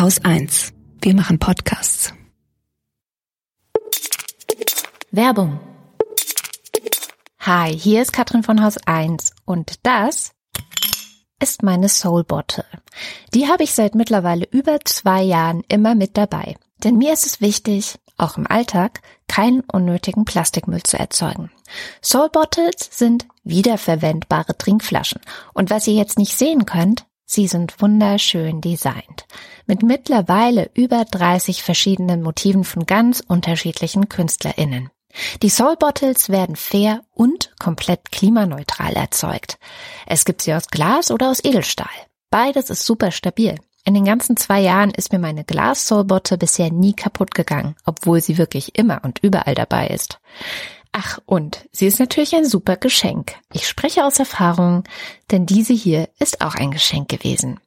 Haus 1. Wir machen Podcasts. Werbung. Hi, hier ist Katrin von Haus 1 und das ist meine Soul Bottle. Die habe ich seit mittlerweile über zwei Jahren immer mit dabei. Denn mir ist es wichtig, auch im Alltag, keinen unnötigen Plastikmüll zu erzeugen. Soul Bottles sind wiederverwendbare Trinkflaschen. Und was ihr jetzt nicht sehen könnt, sie sind wunderschön designt. Mit mittlerweile über 30 verschiedenen Motiven von ganz unterschiedlichen KünstlerInnen. Die Soul Bottles werden fair und komplett klimaneutral erzeugt. Es gibt sie aus Glas oder aus Edelstahl. Beides ist super stabil. In den ganzen zwei Jahren ist mir meine Glas Soul Bottle bisher nie kaputt gegangen, obwohl sie wirklich immer und überall dabei ist. Ach, und sie ist natürlich ein super Geschenk. Ich spreche aus Erfahrung, denn diese hier ist auch ein Geschenk gewesen.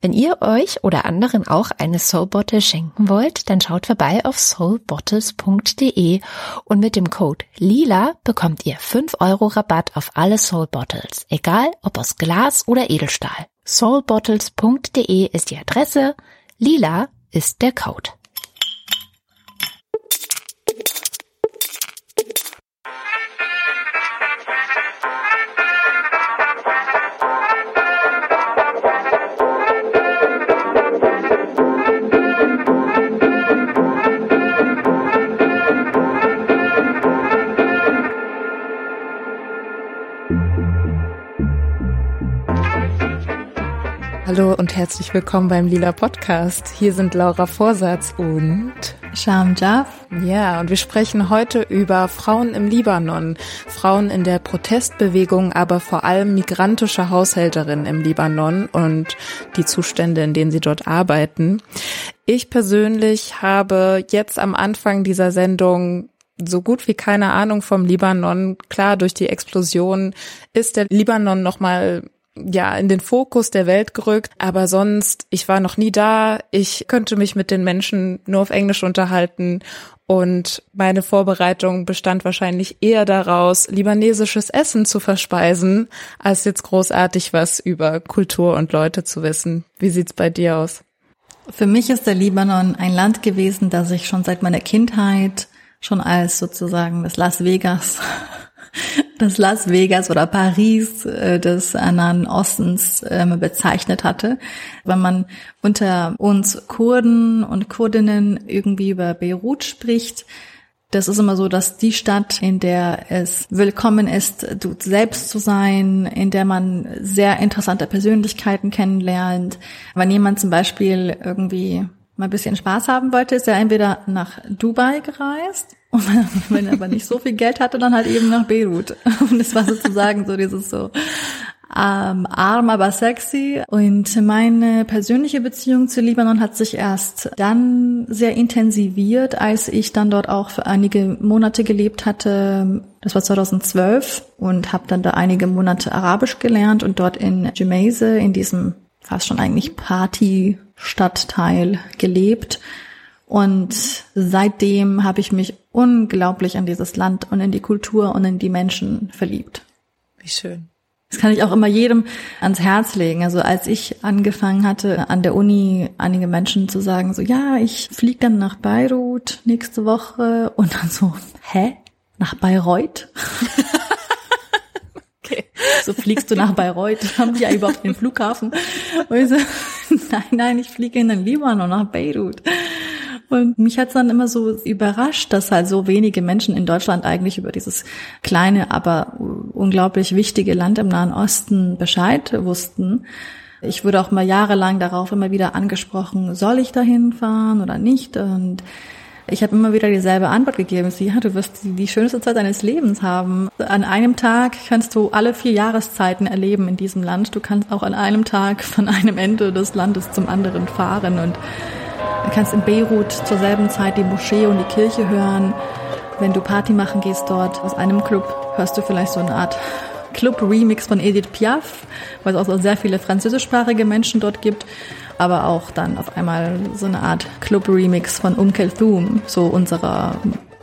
Wenn ihr euch oder anderen auch eine Soul Bottle schenken wollt, dann schaut vorbei auf soulbottles.de und mit dem Code LILA bekommt ihr 5 Euro Rabatt auf alle Soul Bottles, egal ob aus Glas oder Edelstahl. soulbottles.de ist die Adresse, LILA ist der Code. Hallo und herzlich willkommen beim Lila Podcast. Hier sind Laura Vorsatz und Sham Jaff. Ja, und wir sprechen heute über Frauen im Libanon, Frauen in der Protestbewegung, aber vor allem migrantische Haushälterinnen im Libanon und die Zustände, in denen sie dort arbeiten. Ich persönlich habe jetzt am Anfang dieser Sendung so gut wie keine Ahnung vom Libanon. Klar, durch die Explosion ist der Libanon nochmal ja in den Fokus der Welt gerückt, aber sonst, ich war noch nie da, ich könnte mich mit den Menschen nur auf Englisch unterhalten und meine Vorbereitung bestand wahrscheinlich eher daraus, libanesisches Essen zu verspeisen, als jetzt großartig was über Kultur und Leute zu wissen. Wie sieht's bei dir aus? Für mich ist der Libanon ein Land gewesen, das ich schon seit meiner Kindheit schon als sozusagen das Las Vegas das Las Vegas oder Paris äh, des Nahen Ostens ähm, bezeichnet hatte. Wenn man unter uns Kurden und Kurdinnen irgendwie über Beirut spricht, das ist immer so, dass die Stadt, in der es willkommen ist, du selbst zu sein, in der man sehr interessante Persönlichkeiten kennenlernt. Wenn jemand zum Beispiel irgendwie mal ein bisschen Spaß haben wollte, ist er entweder nach Dubai gereist und wenn er aber nicht so viel Geld hatte, dann halt eben nach Beirut. Und es war sozusagen so dieses so ähm, arm, aber sexy. Und meine persönliche Beziehung zu Libanon hat sich erst dann sehr intensiviert, als ich dann dort auch für einige Monate gelebt hatte. Das war 2012 und habe dann da einige Monate Arabisch gelernt und dort in Jumeise, in diesem fast schon eigentlich Party-Stadtteil gelebt. Und seitdem habe ich mich unglaublich an dieses Land und in die Kultur und in die Menschen verliebt. Wie schön. Das kann ich auch immer jedem ans Herz legen. Also als ich angefangen hatte, an der Uni einige Menschen zu sagen, so, ja, ich fliege dann nach Beirut nächste Woche und dann so, hä? Nach Bayreuth? okay. So fliegst du nach Bayreuth, haben die ja überhaupt den Flughafen? Und ich so, nein, nein, ich fliege in den Libanon nach Beirut. Und mich hat es dann immer so überrascht, dass halt so wenige Menschen in Deutschland eigentlich über dieses kleine, aber unglaublich wichtige Land im Nahen Osten Bescheid wussten. Ich wurde auch mal jahrelang darauf immer wieder angesprochen, soll ich dahin fahren oder nicht? Und ich habe immer wieder dieselbe Antwort gegeben. Sie, ja, du wirst die schönste Zeit deines Lebens haben. An einem Tag kannst du alle vier Jahreszeiten erleben in diesem Land. Du kannst auch an einem Tag von einem Ende des Landes zum anderen fahren und Du kannst in Beirut zur selben Zeit die Moschee und die Kirche hören. Wenn du Party machen gehst dort aus einem Club, hörst du vielleicht so eine Art Club-Remix von Edith Piaf, weil es auch sehr viele französischsprachige Menschen dort gibt, aber auch dann auf einmal so eine Art Club-Remix von Um Kulthum, so unserer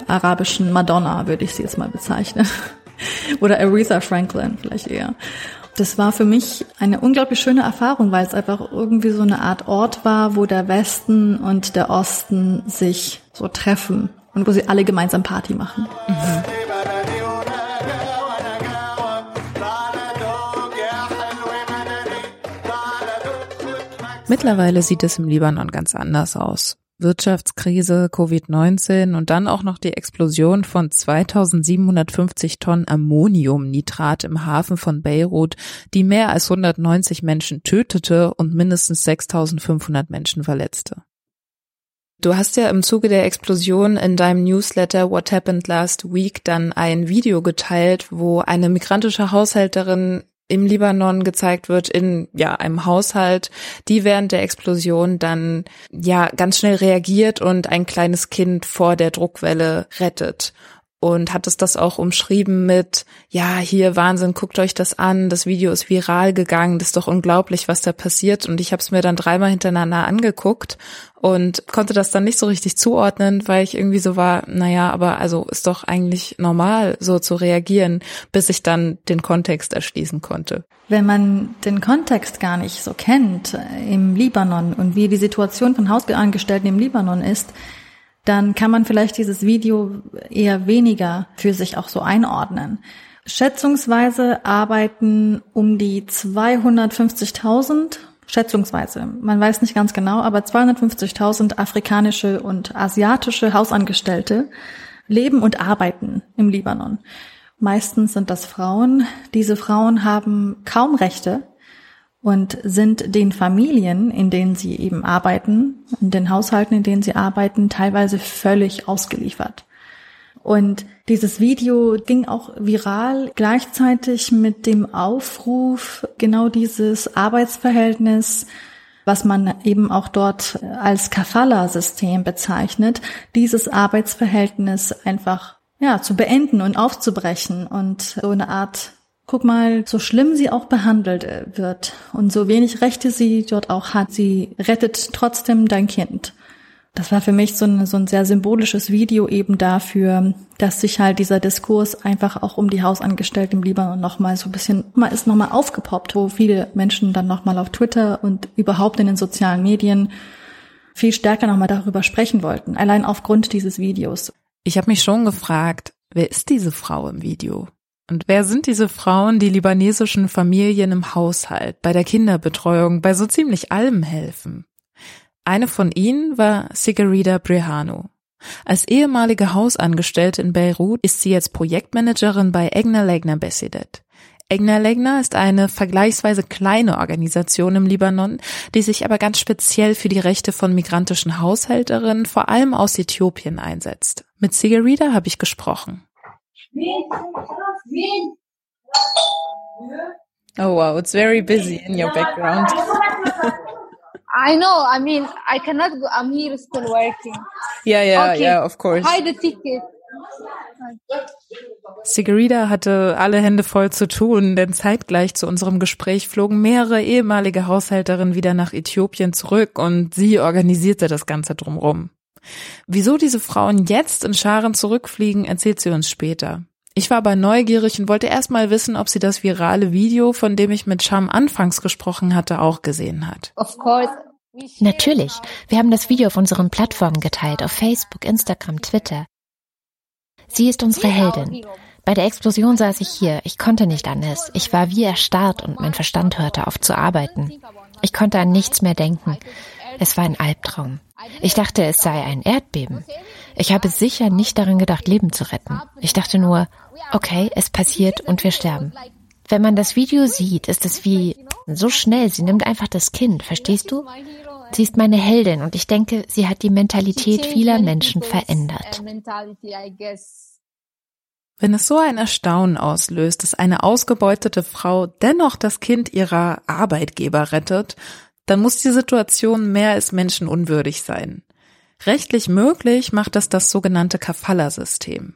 arabischen Madonna, würde ich sie jetzt mal bezeichnen. Oder Aretha Franklin vielleicht eher. Das war für mich eine unglaublich schöne Erfahrung, weil es einfach irgendwie so eine Art Ort war, wo der Westen und der Osten sich so treffen und wo sie alle gemeinsam Party machen. Mittlerweile sieht es im Libanon ganz anders aus. Wirtschaftskrise, Covid-19 und dann auch noch die Explosion von 2750 Tonnen Ammoniumnitrat im Hafen von Beirut, die mehr als 190 Menschen tötete und mindestens 6500 Menschen verletzte. Du hast ja im Zuge der Explosion in deinem Newsletter What Happened Last Week dann ein Video geteilt, wo eine migrantische Haushälterin im Libanon gezeigt wird in ja einem Haushalt, die während der Explosion dann ja ganz schnell reagiert und ein kleines Kind vor der Druckwelle rettet und hat es das auch umschrieben mit, ja, hier Wahnsinn, guckt euch das an, das Video ist viral gegangen, das ist doch unglaublich, was da passiert. Und ich habe es mir dann dreimal hintereinander angeguckt und konnte das dann nicht so richtig zuordnen, weil ich irgendwie so war, naja, aber also ist doch eigentlich normal, so zu reagieren, bis ich dann den Kontext erschließen konnte. Wenn man den Kontext gar nicht so kennt äh, im Libanon und wie die Situation von Hausangestellten im Libanon ist, dann kann man vielleicht dieses Video eher weniger für sich auch so einordnen. Schätzungsweise arbeiten um die 250.000, schätzungsweise, man weiß nicht ganz genau, aber 250.000 afrikanische und asiatische Hausangestellte leben und arbeiten im Libanon. Meistens sind das Frauen. Diese Frauen haben kaum Rechte und sind den Familien, in denen sie eben arbeiten, in den Haushalten, in denen sie arbeiten, teilweise völlig ausgeliefert. Und dieses Video ging auch viral gleichzeitig mit dem Aufruf, genau dieses Arbeitsverhältnis, was man eben auch dort als Kafala-System bezeichnet, dieses Arbeitsverhältnis einfach ja, zu beenden und aufzubrechen und so eine Art guck mal, so schlimm sie auch behandelt äh, wird und so wenig Rechte sie dort auch hat, sie rettet trotzdem dein Kind. Das war für mich so ein, so ein sehr symbolisches Video eben dafür, dass sich halt dieser Diskurs einfach auch um die Hausangestellten im Libanon nochmal so ein bisschen, mal ist nochmal aufgepoppt, wo viele Menschen dann nochmal auf Twitter und überhaupt in den sozialen Medien viel stärker nochmal darüber sprechen wollten, allein aufgrund dieses Videos. Ich habe mich schon gefragt, wer ist diese Frau im Video? Und wer sind diese Frauen, die libanesischen Familien im Haushalt, bei der Kinderbetreuung, bei so ziemlich allem helfen? Eine von ihnen war Sigarida Brehanu. Als ehemalige Hausangestellte in Beirut ist sie jetzt Projektmanagerin bei Egna Legna Besidet. Egna Legna ist eine vergleichsweise kleine Organisation im Libanon, die sich aber ganz speziell für die Rechte von migrantischen Haushälterinnen, vor allem aus Äthiopien, einsetzt. Mit Sigarida habe ich gesprochen. Oh wow, it's very busy in your background. I know. I mean, I cannot go. I'm here still working. Yeah, yeah, okay. yeah, of course. Hide the ticket. Sigarida hatte alle Hände voll zu tun, denn zeitgleich zu unserem Gespräch flogen mehrere ehemalige Haushälterinnen wieder nach Äthiopien zurück und sie organisierte das Ganze drumrum. Wieso diese Frauen jetzt in Scharen zurückfliegen, erzählt sie uns später. Ich war aber neugierig und wollte erst mal wissen, ob sie das virale Video, von dem ich mit Sham anfangs gesprochen hatte, auch gesehen hat. Natürlich. Wir haben das Video auf unseren Plattformen geteilt, auf Facebook, Instagram, Twitter. Sie ist unsere Heldin. Bei der Explosion saß ich hier. Ich konnte nicht anders. Ich war wie erstarrt und mein Verstand hörte auf zu arbeiten. Ich konnte an nichts mehr denken. Es war ein Albtraum. Ich dachte, es sei ein Erdbeben. Ich habe sicher nicht daran gedacht, Leben zu retten. Ich dachte nur, okay, es passiert und wir sterben. Wenn man das Video sieht, ist es wie so schnell. Sie nimmt einfach das Kind, verstehst du? Sie ist meine Heldin und ich denke, sie hat die Mentalität vieler Menschen verändert. Wenn es so ein Erstaunen auslöst, dass eine ausgebeutete Frau dennoch das Kind ihrer Arbeitgeber rettet, dann muss die Situation mehr als menschenunwürdig sein. Rechtlich möglich macht das das sogenannte Kafala-System.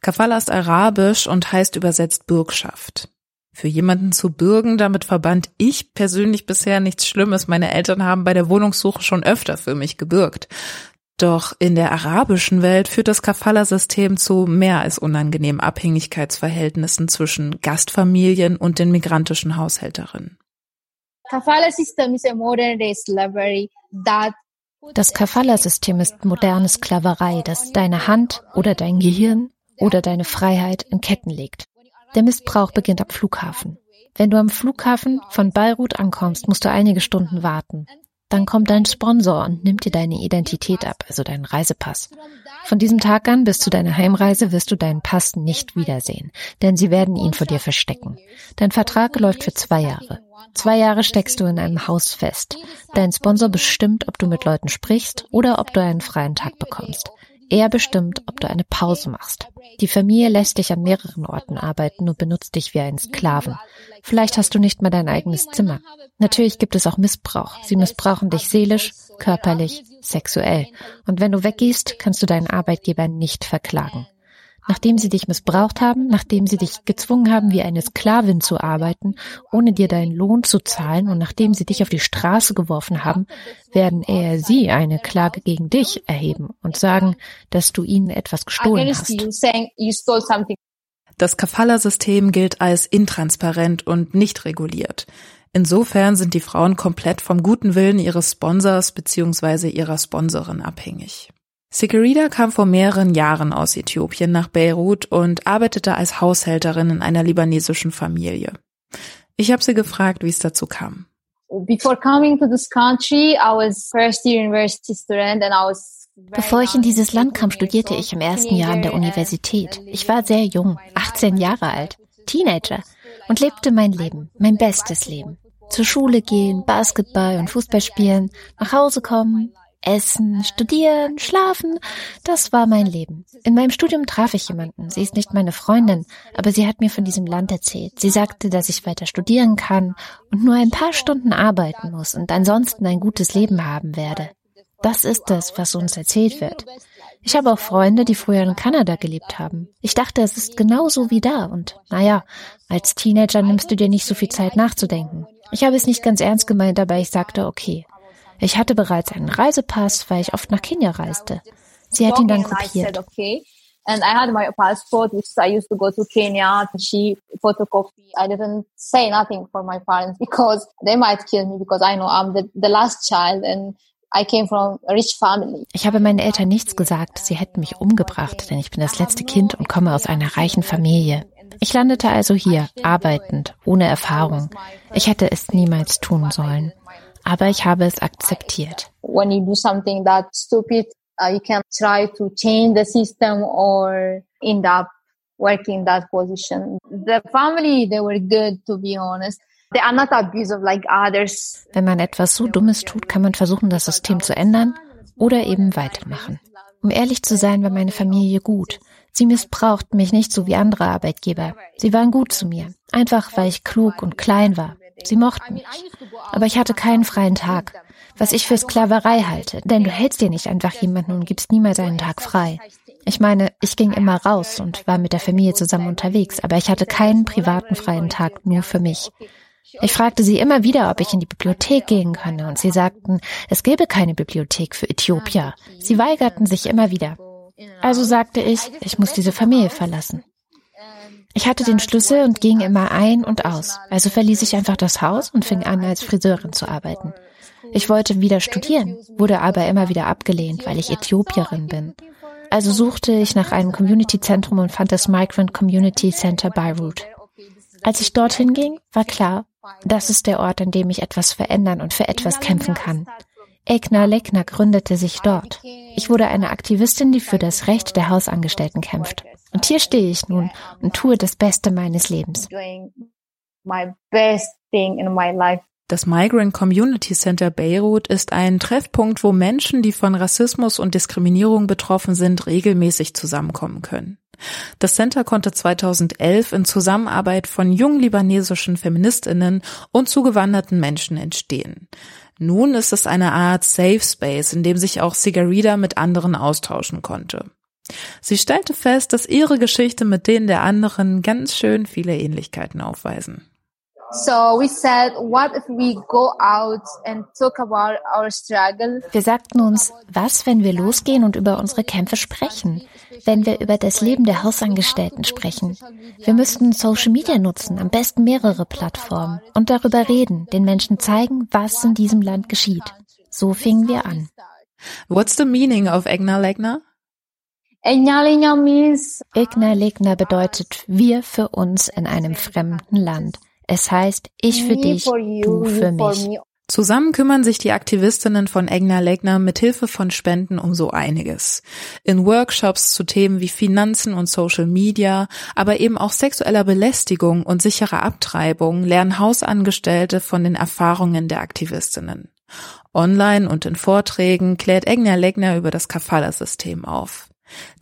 Kafala ist arabisch und heißt übersetzt Bürgschaft. Für jemanden zu bürgen, damit verband ich persönlich bisher nichts Schlimmes. Meine Eltern haben bei der Wohnungssuche schon öfter für mich gebürgt. Doch in der arabischen Welt führt das Kafala-System zu mehr als unangenehmen Abhängigkeitsverhältnissen zwischen Gastfamilien und den migrantischen Haushälterinnen. Das Kafala-System ist moderne Sklaverei, das deine Hand oder dein Gehirn oder deine Freiheit in Ketten legt. Der Missbrauch beginnt am Flughafen. Wenn du am Flughafen von Beirut ankommst, musst du einige Stunden warten. Dann kommt dein Sponsor und nimmt dir deine Identität ab, also deinen Reisepass. Von diesem Tag an bis zu deiner Heimreise wirst du deinen Pass nicht wiedersehen, denn sie werden ihn vor dir verstecken. Dein Vertrag läuft für zwei Jahre. Zwei Jahre steckst du in einem Haus fest. Dein Sponsor bestimmt, ob du mit Leuten sprichst oder ob du einen freien Tag bekommst. Er bestimmt, ob du eine Pause machst. Die Familie lässt dich an mehreren Orten arbeiten und benutzt dich wie einen Sklaven. Vielleicht hast du nicht mal dein eigenes Zimmer. Natürlich gibt es auch Missbrauch. Sie missbrauchen dich seelisch, körperlich, sexuell. Und wenn du weggehst, kannst du deinen Arbeitgeber nicht verklagen nachdem sie dich missbraucht haben, nachdem sie dich gezwungen haben, wie eine Sklavin zu arbeiten, ohne dir deinen Lohn zu zahlen und nachdem sie dich auf die Straße geworfen haben, werden eher sie eine Klage gegen dich erheben und sagen, dass du ihnen etwas gestohlen hast. Das Kafala-System gilt als intransparent und nicht reguliert. Insofern sind die Frauen komplett vom guten Willen ihres Sponsors bzw. ihrer Sponsorin abhängig. Sigurida kam vor mehreren Jahren aus Äthiopien nach Beirut und arbeitete als Haushälterin in einer libanesischen Familie. Ich habe sie gefragt, wie es dazu kam. Before coming to this country, I was first year university student and I was Bevor ich in dieses Land kam, studierte ich im ersten Jahr an der Universität. Ich war sehr jung, 18 Jahre alt, Teenager und lebte mein Leben, mein bestes Leben. Zur Schule gehen, Basketball und Fußball spielen, nach Hause kommen, Essen, studieren, schlafen, das war mein Leben. In meinem Studium traf ich jemanden. Sie ist nicht meine Freundin, aber sie hat mir von diesem Land erzählt. Sie sagte, dass ich weiter studieren kann und nur ein paar Stunden arbeiten muss und ansonsten ein gutes Leben haben werde. Das ist es, was uns erzählt wird. Ich habe auch Freunde, die früher in Kanada gelebt haben. Ich dachte, es ist genauso wie da und naja, als Teenager nimmst du dir nicht so viel Zeit nachzudenken. Ich habe es nicht ganz ernst gemeint, aber ich sagte, okay, ich hatte bereits einen Reisepass, weil ich oft nach Kenia reiste. Sie hat ihn dann kopiert. And I had my passport, which I used to go to Kenya. She photocopy. I didn't say nothing for my parents because they might kill me because I know I'm the, the last child and I came from a rich family. Ich habe meinen Eltern nichts gesagt. Sie hätten mich umgebracht, denn ich bin das letzte Kind und komme aus einer reichen Familie. Ich landete also hier, arbeitend, ohne Erfahrung. Ich hätte es niemals tun sollen aber ich habe es akzeptiert. When you do something that stupid, uh, you can try to change the system or end up working that position. The family, they were good, to be honest. They are not abusive like others. Wenn man etwas so Dummes tut, kann man versuchen, das System zu ändern oder eben weitermachen. Um ehrlich zu sein, war meine Familie gut. Sie missbrauchten mich nicht so wie andere Arbeitgeber. Sie waren gut zu mir, einfach weil ich klug und klein war. Sie mochten mich. Aber ich hatte keinen freien Tag, was ich für Sklaverei halte, denn du hältst dir nicht einfach jemanden und gibst niemals einen Tag frei. Ich meine, ich ging immer raus und war mit der Familie zusammen unterwegs, aber ich hatte keinen privaten freien Tag nur für mich. Ich fragte sie immer wieder, ob ich in die Bibliothek gehen könne, und sie sagten, es gäbe keine Bibliothek für Äthiopier. Sie weigerten sich immer wieder. Also sagte ich, ich muss diese Familie verlassen. Ich hatte den Schlüssel und ging immer ein und aus. Also verließ ich einfach das Haus und fing an, als Friseurin zu arbeiten. Ich wollte wieder studieren, wurde aber immer wieder abgelehnt, weil ich Äthiopierin bin. Also suchte ich nach einem Community-Zentrum und fand das Migrant Community Center Beirut. Als ich dorthin ging, war klar, das ist der Ort, an dem ich etwas verändern und für etwas kämpfen kann. Egna Leckner gründete sich dort. Ich wurde eine Aktivistin, die für das Recht der Hausangestellten kämpft. Und hier stehe ich nun und tue das Beste meines Lebens. Das Migrant Community Center Beirut ist ein Treffpunkt, wo Menschen, die von Rassismus und Diskriminierung betroffen sind, regelmäßig zusammenkommen können. Das Center konnte 2011 in Zusammenarbeit von jungen libanesischen Feministinnen und zugewanderten Menschen entstehen. Nun ist es eine Art Safe Space, in dem sich auch Sigarida mit anderen austauschen konnte. Sie stellte fest, dass ihre Geschichte mit denen der anderen ganz schön viele Ähnlichkeiten aufweisen. So we said, what if we go out and talk about our struggle? Wir sagten uns, was, wenn wir losgehen und über unsere Kämpfe sprechen? Wenn wir über das Leben der Hausangestellten sprechen? Wir müssten Social Media nutzen, am besten mehrere Plattformen und darüber reden, den Menschen zeigen, was in diesem Land geschieht. So fingen wir an. What's the meaning of Egna Legna? Igna Legna bedeutet wir für uns in einem fremden Land. Es heißt ich für dich, du für mich. me. Zusammen kümmern sich die Aktivistinnen von Egna Legna mit Hilfe von Spenden um so einiges. In Workshops zu Themen wie Finanzen und Social Media, aber eben auch sexueller Belästigung und sicherer Abtreibung lernen Hausangestellte von den Erfahrungen der Aktivistinnen. Online und in Vorträgen klärt Egna Legna über das Kafala-System auf.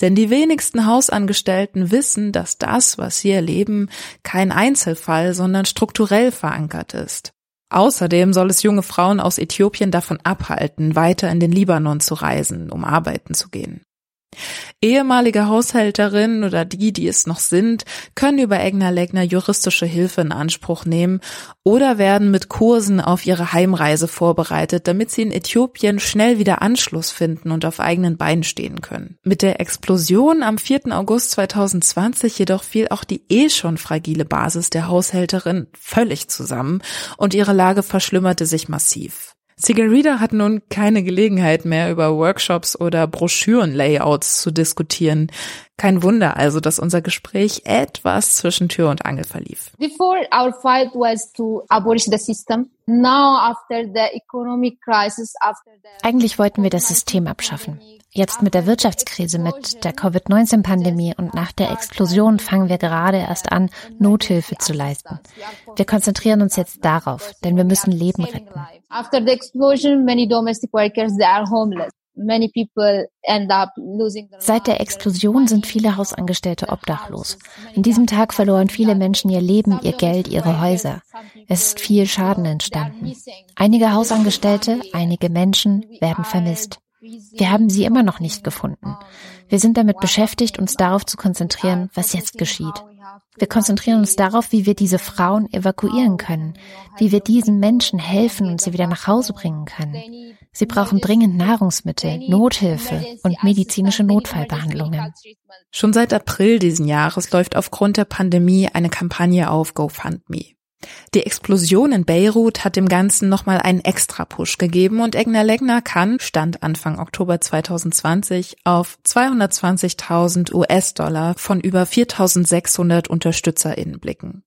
Denn die wenigsten Hausangestellten wissen, dass das, was sie erleben, kein Einzelfall, sondern strukturell verankert ist. Außerdem soll es junge Frauen aus Äthiopien davon abhalten, weiter in den Libanon zu reisen, um arbeiten zu gehen. Ehemalige Haushälterinnen oder die, die es noch sind, können über Egna Legna juristische Hilfe in Anspruch nehmen oder werden mit Kursen auf ihre Heimreise vorbereitet, damit sie in Äthiopien schnell wieder Anschluss finden und auf eigenen Beinen stehen können. Mit der Explosion am 4. August 2020 jedoch fiel auch die eh schon fragile Basis der Haushälterin völlig zusammen und ihre Lage verschlimmerte sich massiv. Sigarida hat nun keine Gelegenheit mehr, über Workshops oder Broschürenlayouts zu diskutieren. Kein Wunder also, dass unser Gespräch etwas zwischen Tür und Angel verlief. Before our fight was to abolish the system. Now after the economic crisis, after the Eigentlich wollten wir das System abschaffen. Jetzt mit der Wirtschaftskrise, mit der Covid-19-Pandemie und nach der Explosion fangen wir gerade erst an, Nothilfe zu leisten. Wir konzentrieren uns jetzt darauf, denn wir müssen Leben retten. After the explosion, many domestic workers they are homeless. Seit der Explosion sind viele Hausangestellte obdachlos. An diesem Tag verloren viele Menschen ihr Leben, ihr Geld, ihre Häuser. Es ist viel Schaden entstanden. Einige Hausangestellte, einige Menschen werden vermisst. Wir haben sie immer noch nicht gefunden. Wir sind damit beschäftigt, uns darauf zu konzentrieren, was jetzt geschieht. Wir konzentrieren uns darauf, wie wir diese Frauen evakuieren können, wie wir diesen Menschen helfen und sie wieder nach Hause bringen können. Sie brauchen dringend Nahrungsmittel, Nothilfe und medizinische Notfallbehandlungen. Schon seit April diesen Jahres läuft aufgrund der Pandemie eine Kampagne auf GoFundMe. Die Explosion in Beirut hat dem Ganzen nochmal einen Extra-Push gegeben und Egner Legner kann, Stand Anfang Oktober 2020, auf 220.000 US-Dollar von über 4.600 UnterstützerInnen blicken.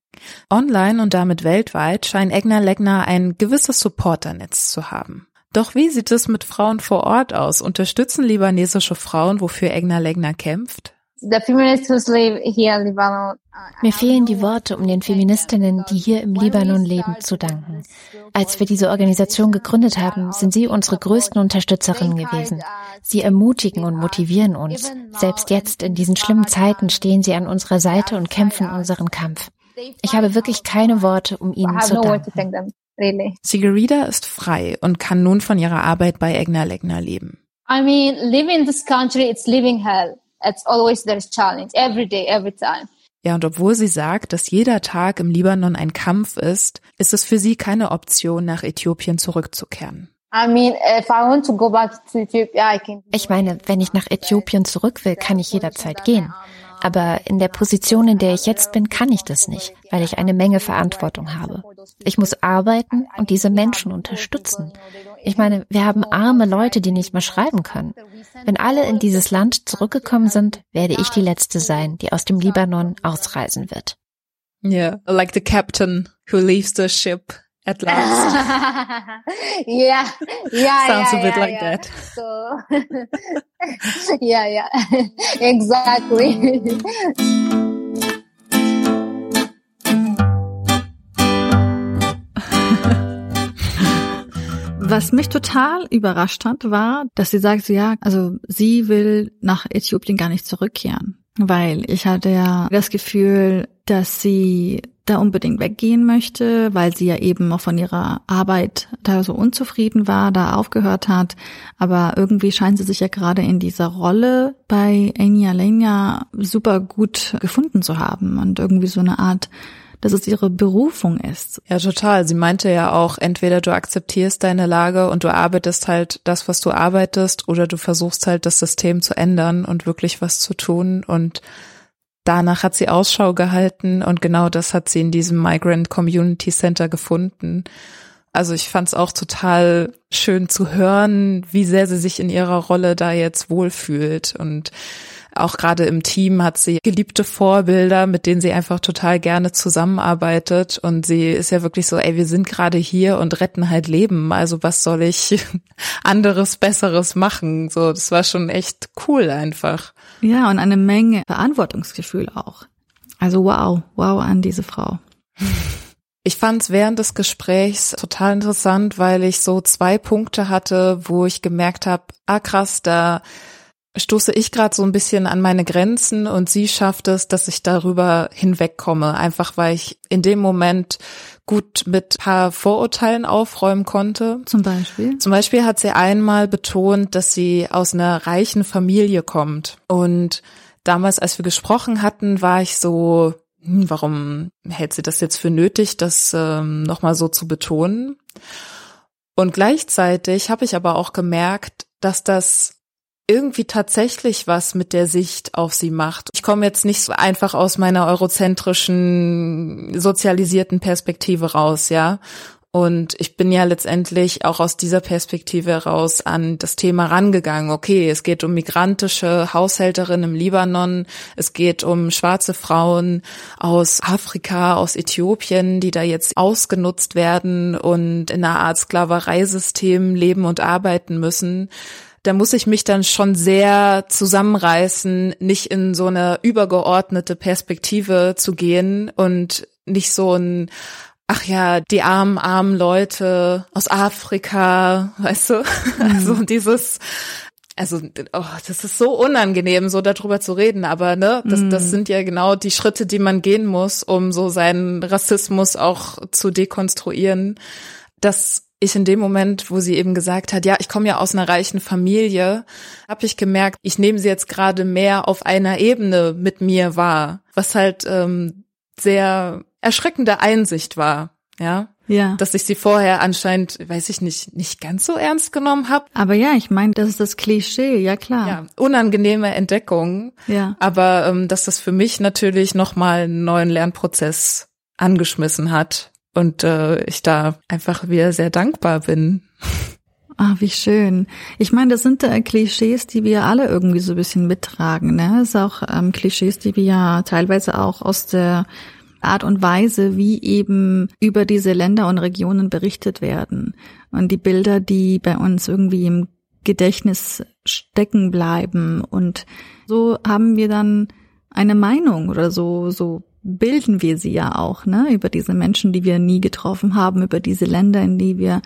Online und damit weltweit scheint Egner Legner ein gewisses Supporternetz zu haben. Doch wie sieht es mit Frauen vor Ort aus? Unterstützen libanesische Frauen, wofür Egner Legner kämpft? The feminists who live here in Lebanon. uh, Mir fehlen die Worte, um den Feministinnen, die hier im Libanon leben, zu danken. Als wir diese Organisation gegründet haben, sind sie unsere größten Unterstützerinnen gewesen. Sie ermutigen und motivieren uns. Selbst jetzt, in diesen schlimmen Zeiten, stehen sie an unserer Seite und kämpfen unseren Kampf. Ich habe wirklich keine Worte, um I ihnen have zu no word to danken. thank them, really. Sigarida ist frei und kann nun von ihrer Arbeit bei Egner Legner leben. I mean, living in this country, it's living hell. It's always there's challenge every day, every time. Ja, und obwohl sie sagt, dass jeder Tag im Libanon ein Kampf ist, ist es für sie keine Option, nach Äthiopien zurückzukehren. I mean, if I want to go back to Ethiopia, I can. Ich meine, wenn ich nach Äthiopien zurück will, kann ich jederzeit gehen. Aber in der Position, in der ich jetzt bin, kann ich das nicht, weil ich eine Menge Verantwortung habe. Ich muss arbeiten und diese Menschen unterstützen. Ich meine, wir haben arme Leute, die nicht mehr schreiben können. Wenn alle in dieses Land zurückgekommen sind, werde ich die Letzte sein, die aus dem Libanon ausreisen wird. Yeah, like the captain who leaves the ship at last. yeah, yeah, Sounds yeah, a bit yeah, like yeah. that. So, yeah, yeah, exactly. Was mich total überrascht hat, war, dass sie sagt, so, ja, also sie will nach Äthiopien gar nicht zurückkehren, weil ich hatte ja das Gefühl, dass sie da unbedingt weggehen möchte, weil sie ja eben auch von ihrer Arbeit da so unzufrieden war, da aufgehört hat. Aber irgendwie scheint sie sich ja gerade in dieser Rolle bei Enya Lenya super gut gefunden zu haben und irgendwie so eine Art dass es ihre Berufung ist. Ja, total. Sie meinte ja auch, entweder du akzeptierst deine Lage und du arbeitest halt das, was du arbeitest, oder du versuchst halt das System zu ändern und wirklich was zu tun. Und danach hat sie Ausschau gehalten und genau das hat sie in diesem Migrant Community Center gefunden. Also ich fand es auch total schön zu hören, wie sehr sie sich in ihrer Rolle da jetzt wohlfühlt und auch gerade im Team hat sie geliebte Vorbilder, mit denen sie einfach total gerne zusammenarbeitet. Und sie ist ja wirklich so, ey, wir sind gerade hier und retten halt Leben. Also was soll ich anderes, besseres machen? So, das war schon echt cool einfach. Ja, und eine Menge Verantwortungsgefühl auch. Also wow, wow an diese Frau. Ich fand es während des Gesprächs total interessant, weil ich so zwei Punkte hatte, wo ich gemerkt habe, ah krass, da stoße ich gerade so ein bisschen an meine Grenzen und sie schafft es, dass ich darüber hinwegkomme, einfach weil ich in dem Moment gut mit paar Vorurteilen aufräumen konnte. Zum Beispiel? Zum Beispiel hat sie einmal betont, dass sie aus einer reichen Familie kommt. Und damals, als wir gesprochen hatten, war ich so, hm, warum hält sie das jetzt für nötig, das ähm, nochmal so zu betonen? Und gleichzeitig habe ich aber auch gemerkt, dass das irgendwie tatsächlich was mit der Sicht auf sie macht. Ich komme jetzt nicht so einfach aus meiner eurozentrischen, sozialisierten Perspektive raus, ja. Und ich bin ja letztendlich auch aus dieser Perspektive heraus an das Thema rangegangen. Okay, es geht um migrantische Haushälterinnen im Libanon, es geht um schwarze Frauen aus Afrika, aus Äthiopien, die da jetzt ausgenutzt werden und in einer Art Sklavereisystem leben und arbeiten müssen da muss ich mich dann schon sehr zusammenreißen, nicht in so eine übergeordnete Perspektive zu gehen und nicht so ein ach ja, die armen, armen Leute aus Afrika, weißt du? Also dieses, also oh, das ist so unangenehm, so darüber zu reden, aber ne, das, das mhm. sind ja genau die Schritte, die man gehen muss, um so seinen Rassismus auch zu dekonstruieren. Das ich in dem Moment, wo sie eben gesagt hat, ja, ich komme ja aus einer reichen Familie, habe ich gemerkt, ich nehme sie jetzt gerade mehr auf einer Ebene mit mir wahr, was halt ähm, sehr erschreckende Einsicht war, ja. Ja. Dass ich sie vorher anscheinend, weiß ich nicht, nicht ganz so ernst genommen habe. Aber ja, ich meine, das ist das Klischee, ja klar. Ja, unangenehme Entdeckung. Ja. Aber ähm, dass das für mich natürlich nochmal einen neuen Lernprozess angeschmissen hat und äh, ich da einfach wieder sehr dankbar bin. Ah, wie schön. Ich meine, das sind äh, Klischees, die wir alle irgendwie so ein bisschen mittragen. Ne? Das ist auch ähm, Klischees, die wir ja teilweise auch aus der Art und Weise, wie eben über diese Länder und Regionen berichtet werden. Und die Bilder, die bei uns irgendwie im Gedächtnis stecken bleiben. Und so haben wir dann eine Meinung oder so, so bilden wir sie ja auch, ne, über diese Menschen, die wir nie getroffen haben, über diese Länder, in die wir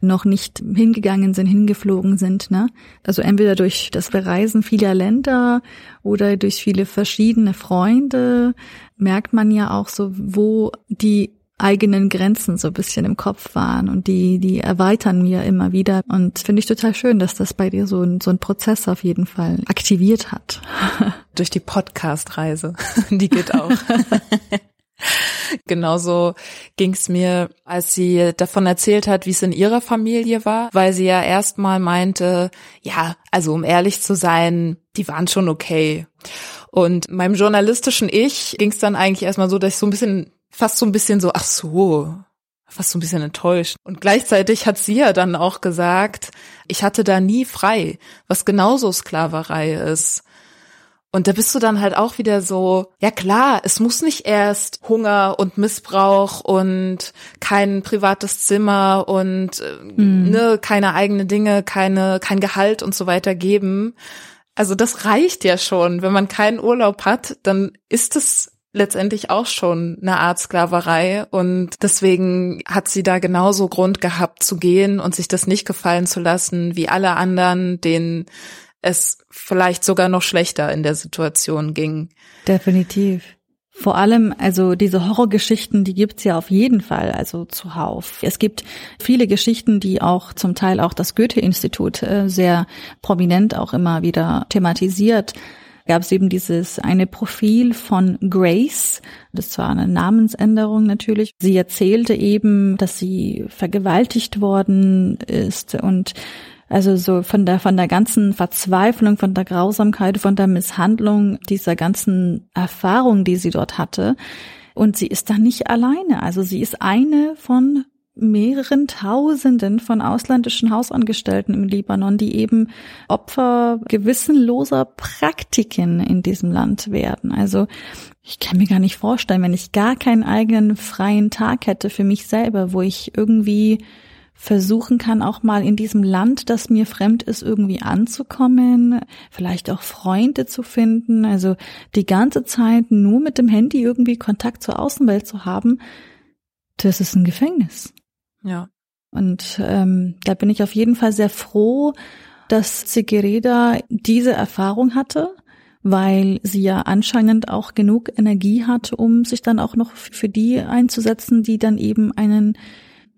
noch nicht hingegangen sind, hingeflogen sind, ne? Also entweder durch das Bereisen vieler Länder oder durch viele verschiedene Freunde merkt man ja auch so, wo die eigenen Grenzen so ein bisschen im Kopf waren und die, die erweitern mir immer wieder und finde ich total schön, dass das bei dir so ein, so ein Prozess auf jeden Fall aktiviert hat. Durch die Podcast-Reise, die geht auch. Genauso ging's mir, als sie davon erzählt hat, wie es in ihrer Familie war, weil sie ja erstmal meinte, ja, also um ehrlich zu sein, die waren schon okay. Und meinem journalistischen Ich ging's dann eigentlich erstmal so, dass ich so ein bisschen fast so ein bisschen so, ach so, fast so ein bisschen enttäuscht. Und gleichzeitig hat sie ja dann auch gesagt, ich hatte da nie frei, was genauso Sklaverei ist. Und da bist du dann halt auch wieder so, ja klar, es muss nicht erst Hunger und Missbrauch und kein privates Zimmer und mhm. ne, keine eigene Dinge, keine, kein Gehalt und so weiter geben. Also das reicht ja schon. Wenn man keinen Urlaub hat, dann ist es letztendlich auch schon eine Art Sklaverei und deswegen hat sie da genauso Grund gehabt zu gehen und sich das nicht gefallen zu lassen wie alle anderen, denen es vielleicht sogar noch schlechter in der Situation ging. Definitiv. Vor allem, also diese Horrorgeschichten, die gibt's ja auf jeden Fall, also zuhauf. Es gibt viele Geschichten, die auch zum Teil auch das Goethe-Institut äh, sehr prominent auch immer wieder thematisiert gab es eben dieses eine Profil von Grace. Das war eine Namensänderung natürlich. Sie erzählte eben, dass sie vergewaltigt worden ist und also so von der, von der ganzen Verzweiflung, von der Grausamkeit, von der Misshandlung dieser ganzen Erfahrung, die sie dort hatte. Und sie ist da nicht alleine. Also sie ist eine von mehreren Tausenden von ausländischen Hausangestellten im Libanon, die eben Opfer gewissenloser Praktiken in diesem Land werden. Also ich kann mir gar nicht vorstellen, wenn ich gar keinen eigenen freien Tag hätte für mich selber, wo ich irgendwie versuchen kann, auch mal in diesem Land, das mir fremd ist, irgendwie anzukommen, vielleicht auch Freunde zu finden, also die ganze Zeit nur mit dem Handy irgendwie Kontakt zur Außenwelt zu haben, das ist ein Gefängnis. Ja. Und ähm, da bin ich auf jeden Fall sehr froh, dass Zigereda diese Erfahrung hatte, weil sie ja anscheinend auch genug Energie hat, um sich dann auch noch für die einzusetzen, die dann eben einen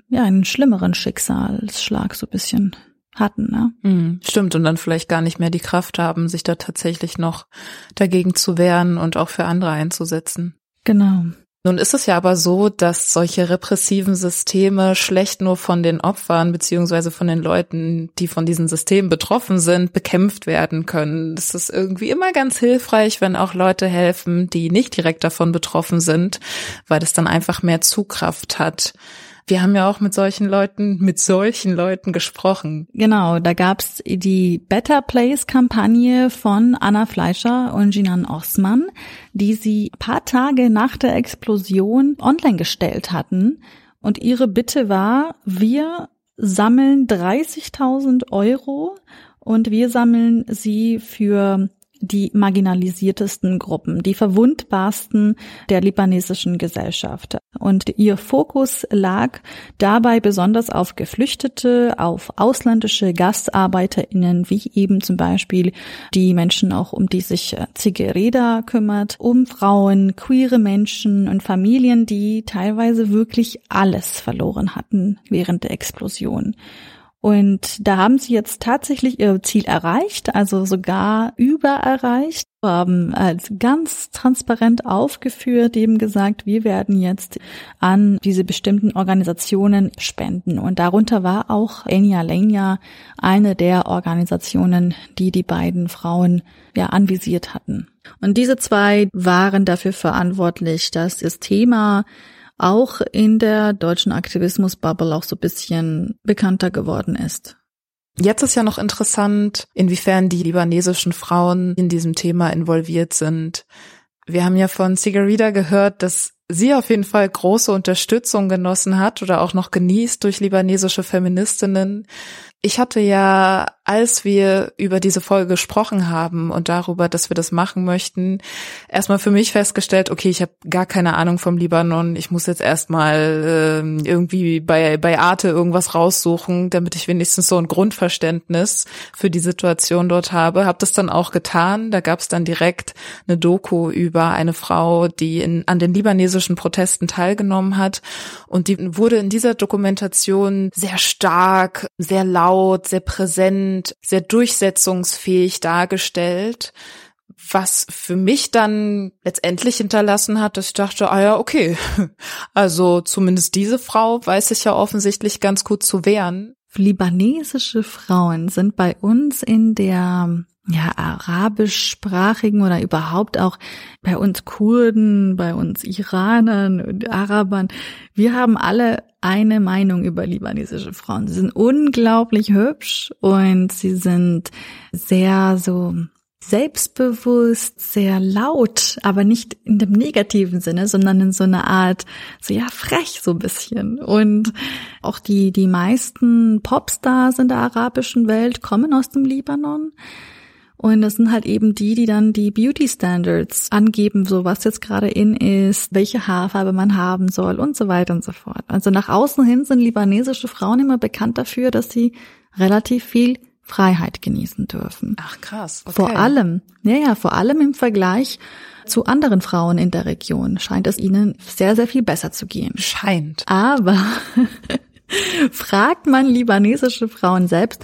ja, einen schlimmeren Schicksalsschlag so bisschen hatten, ne? Mhm, stimmt, und dann vielleicht gar nicht mehr die Kraft haben, sich da tatsächlich noch dagegen zu wehren und auch für andere einzusetzen. Genau. Nun ist es ja aber so, dass solche repressiven Systeme schlecht nur von den Opfern beziehungsweise von den Leuten, die von diesen Systemen betroffen sind, bekämpft werden können. Es ist irgendwie immer ganz hilfreich, wenn auch Leute helfen, die nicht direkt davon betroffen sind, weil es dann einfach mehr Zugkraft hat. Wir haben ja auch mit solchen Leuten, mit solchen Leuten gesprochen. Genau, da gab's die Better Place Kampagne von Anna Fleischer und Jinan Osman, die sie paar Tage nach der Explosion online gestellt hatten. Und ihre Bitte war, wir sammeln 30.000 Euro und wir sammeln sie für die marginalisiertesten Gruppen, die verwundbarsten der libanesischen Gesellschaft. Und ihr Fokus lag dabei besonders auf Geflüchtete, auf ausländische GastarbeiterInnen, wie eben zum Beispiel die Menschen auch, um die sich Zigereda kümmert, um Frauen, queere Menschen und Familien, die teilweise wirklich alles verloren hatten während der Explosion. Und da haben sie jetzt tatsächlich ihr Ziel erreicht, also sogar über erreicht, haben als ganz transparent aufgeführt, eben gesagt, wir werden jetzt an diese bestimmten Organisationen spenden. Und darunter war auch Enya Lenya eine der Organisationen, die die beiden Frauen ja anvisiert hatten. Und diese zwei waren dafür verantwortlich, dass das Thema auch in der deutschen Aktivismusbubble auch so bisschen bekannter geworden ist. Jetzt ist ja noch interessant, inwiefern die libanesischen Frauen in diesem Thema involviert sind. Wir haben ja von Sigarida gehört, dass sie auf jeden Fall große Unterstützung genossen hat oder auch noch genießt durch libanesische Feministinnen. Ich hatte ja, als wir über diese Folge gesprochen haben und darüber, dass wir das machen möchten, erstmal für mich festgestellt, okay, ich habe gar keine Ahnung vom Libanon. Ich muss jetzt erstmal äh, irgendwie bei, bei Arte irgendwas raussuchen, damit ich wenigstens so ein Grundverständnis für die Situation dort habe. Hab das dann auch getan. Da gab es dann direkt eine Doku über eine Frau, die in, an den libanesischen Protesten teilgenommen hat. Und die wurde in dieser Dokumentation sehr stark, sehr laut laut, sehr präsent, sehr durchsetzungsfähig dargestellt, was für mich dann letztendlich hinterlassen hat, dass ich dachte, ah ja, okay, also zumindest diese Frau weiß sich ja offensichtlich ganz gut zu wehren. Libanesische Frauen sind bei uns in der ja, arabischsprachigen oder überhaupt auch bei uns Kurden, bei uns Iranern und Arabern. Wir haben alle eine Meinung über libanesische Frauen. Sie sind unglaublich hübsch und sie sind sehr so selbstbewusst, sehr laut, aber nicht in dem negativen Sinne, sondern in so einer Art, so ja, frech so ein bisschen. Und auch die, die meisten Popstars in der arabischen Welt kommen aus dem Libanon. Und das sind halt eben die, die dann die Beauty Standards angeben, so was jetzt gerade in ist, welche Haarfarbe man haben soll und so weiter und so fort. Also nach außen hin sind libanesische Frauen immer bekannt dafür, dass sie relativ viel Freiheit genießen dürfen. Ach krass. Okay. Vor allem, ja, ja, vor allem im Vergleich zu anderen Frauen in der Region scheint es ihnen sehr, sehr viel besser zu gehen. Scheint. Aber fragt man libanesische Frauen selbst,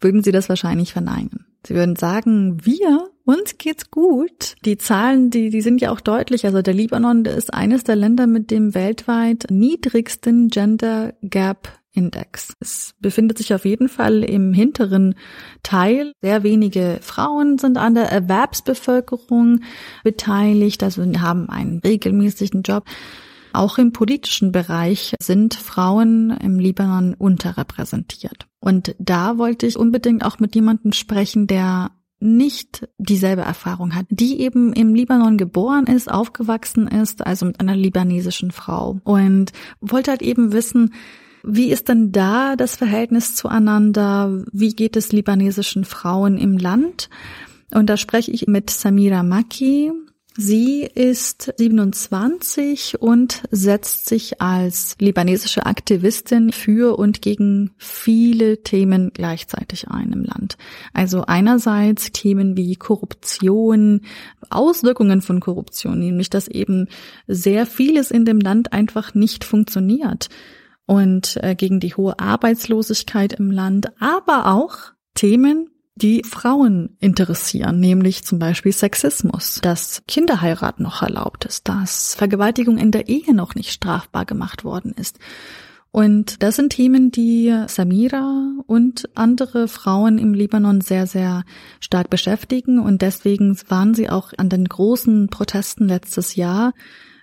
würden sie das wahrscheinlich verneinen. Sie würden sagen, wir uns geht's gut. Die Zahlen, die, die sind ja auch deutlich. Also der Libanon ist eines der Länder mit dem weltweit niedrigsten Gender Gap Index. Es befindet sich auf jeden Fall im hinteren Teil. Sehr wenige Frauen sind an der Erwerbsbevölkerung beteiligt, also haben einen regelmäßigen Job. Auch im politischen Bereich sind Frauen im Libanon unterrepräsentiert. Und da wollte ich unbedingt auch mit jemandem sprechen, der nicht dieselbe Erfahrung hat, die eben im Libanon geboren ist, aufgewachsen ist, also mit einer libanesischen Frau und wollte halt eben wissen, wie ist denn da das Verhältnis zueinander? Wie geht es libanesischen Frauen im Land? Und da spreche ich mit Samira Maki. Sie ist 27 und setzt sich als libanesische Aktivistin für und gegen viele Themen gleichzeitig ein im Land. Also einerseits Themen wie Korruption, Auswirkungen von Korruption, nämlich dass eben sehr vieles in dem Land einfach nicht funktioniert und äh, gegen die hohe Arbeitslosigkeit im Land, aber auch Themen die Frauen interessieren, nämlich zum Beispiel Sexismus, dass Kinderheirat noch erlaubt ist, dass Vergewaltigung in der Ehe noch nicht strafbar gemacht worden ist. Und das sind Themen, die Samira und andere Frauen im Libanon sehr, sehr stark beschäftigen. Und deswegen waren sie auch an den großen Protesten letztes Jahr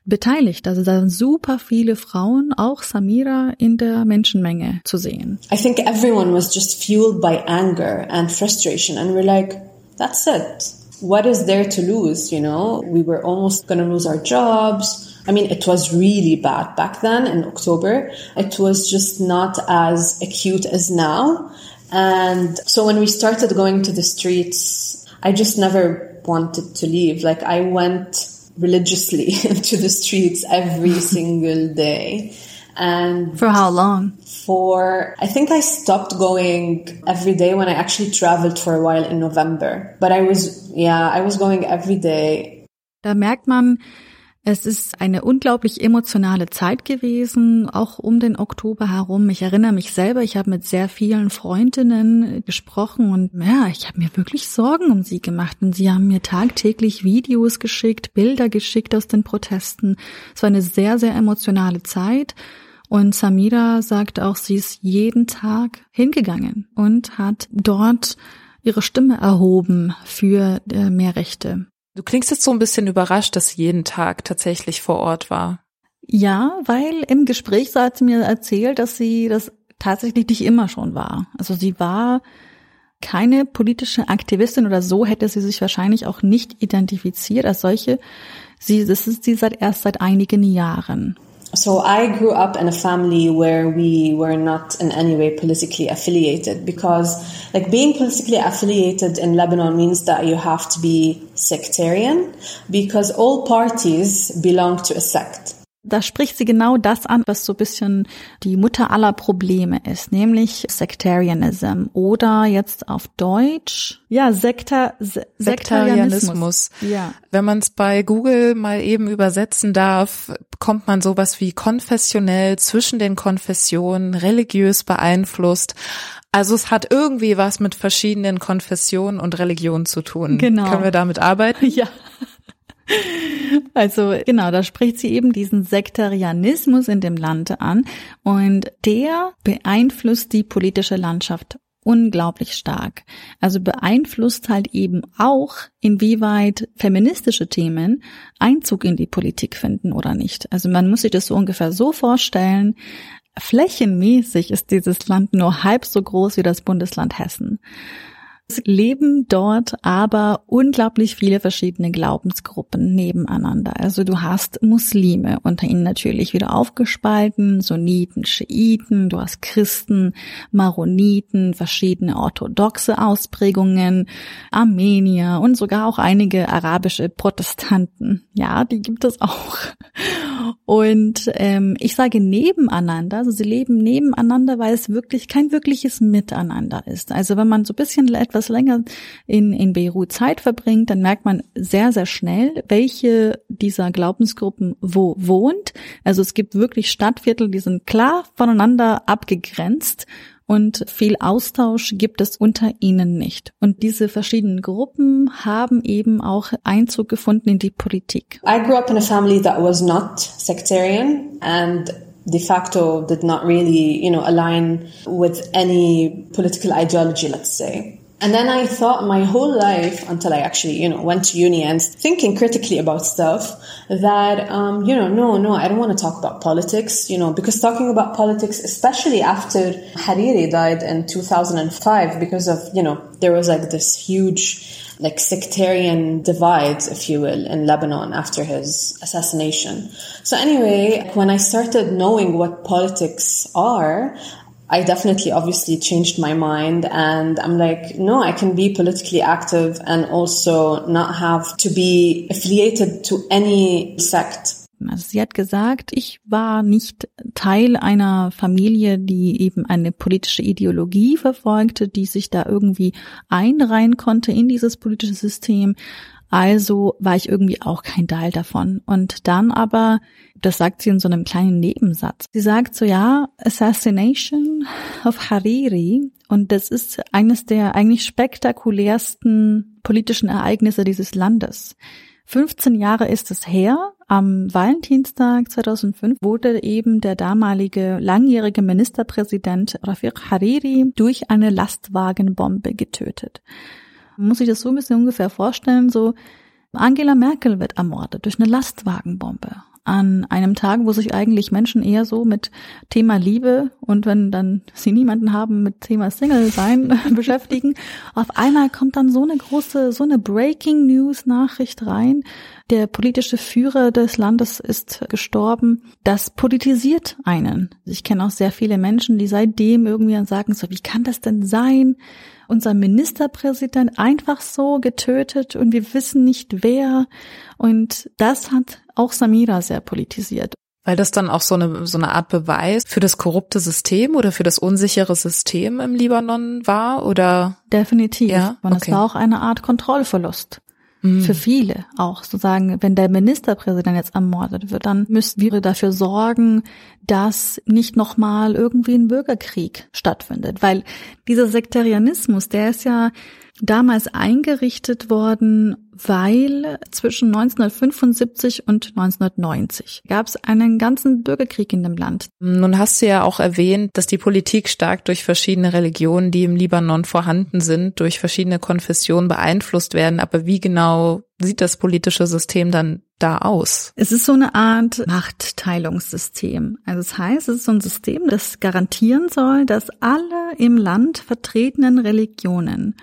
beteiligt. Also da sind super viele Frauen, auch Samira, in der Menschenmenge zu sehen. I think everyone was just fueled by anger and frustration and we're like, that's it. What is there to lose, you know? We were almost going to lose our jobs. I mean, it was really bad back then in October. It was just not as acute as now. And so when we started going to the streets, I just never wanted to leave. Like I went religiously to the streets every single day. And for how long? For, I think I stopped going every day when I actually traveled for a while in November. But I was, yeah, I was going every day. Da merkt man, Es ist eine unglaublich emotionale Zeit gewesen, auch um den Oktober herum. Ich erinnere mich selber, ich habe mit sehr vielen Freundinnen gesprochen und ja, ich habe mir wirklich Sorgen um sie gemacht. Und sie haben mir tagtäglich Videos geschickt, Bilder geschickt aus den Protesten. Es war eine sehr, sehr emotionale Zeit. Und Samira sagt auch, sie ist jeden Tag hingegangen und hat dort ihre Stimme erhoben für äh, mehr Rechte. Du klingst jetzt so ein bisschen überrascht, dass sie jeden Tag tatsächlich vor Ort war. Ja, weil im Gespräch so hat sie mir erzählt, dass sie das tatsächlich nicht immer schon war. Also sie war keine politische Aktivistin oder so hätte sie sich wahrscheinlich auch nicht identifiziert als solche. Sie, das ist sie seit erst seit einigen Jahren. So I grew up in a family where we were not in any way politically affiliated because like being politically affiliated in Lebanon means that you have to be sectarian because all parties belong to a sect. Da spricht sie genau das an, was so ein bisschen die Mutter aller Probleme ist, nämlich Sectarianism oder jetzt auf Deutsch, ja, Sekta, Se Sektarianismus. Ja. Wenn man es bei Google mal eben übersetzen darf, bekommt man sowas wie konfessionell, zwischen den Konfessionen, religiös beeinflusst. Also es hat irgendwie was mit verschiedenen Konfessionen und Religionen zu tun. Genau. Können wir damit arbeiten? Ja. Also genau, da spricht sie eben diesen Sektarianismus in dem Land an und der beeinflusst die politische Landschaft unglaublich stark. Also beeinflusst halt eben auch, inwieweit feministische Themen Einzug in die Politik finden oder nicht. Also man muss sich das so ungefähr so vorstellen, flächenmäßig ist dieses Land nur halb so groß wie das Bundesland Hessen. Leben dort aber unglaublich viele verschiedene Glaubensgruppen nebeneinander. Also du hast Muslime, unter ihnen natürlich wieder aufgespalten, Sunniten, Schiiten, du hast Christen, Maroniten, verschiedene orthodoxe Ausprägungen, Armenier und sogar auch einige arabische Protestanten. Ja, die gibt es auch. Und ähm, ich sage nebeneinander, also sie leben nebeneinander, weil es wirklich kein wirkliches Miteinander ist. Also wenn man so ein bisschen etwas länger in, in Beirut Zeit verbringt, dann merkt man sehr, sehr schnell, welche dieser Glaubensgruppen wo wohnt. Also es gibt wirklich Stadtviertel, die sind klar voneinander abgegrenzt und viel Austausch gibt es unter ihnen nicht. Und diese verschiedenen Gruppen haben eben auch Einzug gefunden in die Politik. I grew up in a family that was not sectarian and de facto did not really, you know, align with any political ideology, let's say. And then I thought my whole life until I actually, you know, went to uni and thinking critically about stuff that, um, you know, no, no, I don't want to talk about politics, you know, because talking about politics, especially after Hariri died in 2005, because of, you know, there was like this huge, like sectarian divide, if you will, in Lebanon after his assassination. So anyway, when I started knowing what politics are, I definitely obviously changed my mind and I'm like, no, I can be politically active and also not have to be affiliated to any sect. Also sie hat gesagt, ich war nicht Teil einer Familie, die eben eine politische Ideologie verfolgte, die sich da irgendwie einreihen konnte in dieses politische System. Also war ich irgendwie auch kein Teil davon. Und dann aber, das sagt sie in so einem kleinen Nebensatz. Sie sagt so, ja, Assassination of Hariri. Und das ist eines der eigentlich spektakulärsten politischen Ereignisse dieses Landes. 15 Jahre ist es her. Am Valentinstag 2005 wurde eben der damalige langjährige Ministerpräsident Rafiq Hariri durch eine Lastwagenbombe getötet. Man muss sich das so ein bisschen ungefähr vorstellen, so Angela Merkel wird ermordet durch eine Lastwagenbombe an einem Tag, wo sich eigentlich Menschen eher so mit Thema Liebe und wenn dann sie niemanden haben mit Thema Single sein beschäftigen. Auf einmal kommt dann so eine große, so eine Breaking News Nachricht rein. Der politische Führer des Landes ist gestorben. Das politisiert einen. Ich kenne auch sehr viele Menschen, die seitdem irgendwie sagen so, wie kann das denn sein? Unser Ministerpräsident einfach so getötet und wir wissen nicht wer. Und das hat auch Samira sehr politisiert. Weil das dann auch so eine, so eine Art Beweis für das korrupte System oder für das unsichere System im Libanon war, oder? Definitiv. Ja? Und okay. es war auch eine Art Kontrollverlust. Mhm. Für viele auch sozusagen, wenn der Ministerpräsident jetzt ermordet wird, dann müssten wir dafür sorgen, dass nicht nochmal irgendwie ein Bürgerkrieg stattfindet. Weil dieser Sektarianismus, der ist ja damals eingerichtet worden, weil zwischen 1975 und 1990 gab es einen ganzen Bürgerkrieg in dem Land. Nun hast du ja auch erwähnt, dass die Politik stark durch verschiedene Religionen, die im Libanon vorhanden sind, durch verschiedene Konfessionen beeinflusst werden. Aber wie genau sieht das politische System dann da aus? Es ist so eine Art Machtteilungssystem. Also es das heißt, es ist so ein System, das garantieren soll, dass alle im Land vertretenen Religionen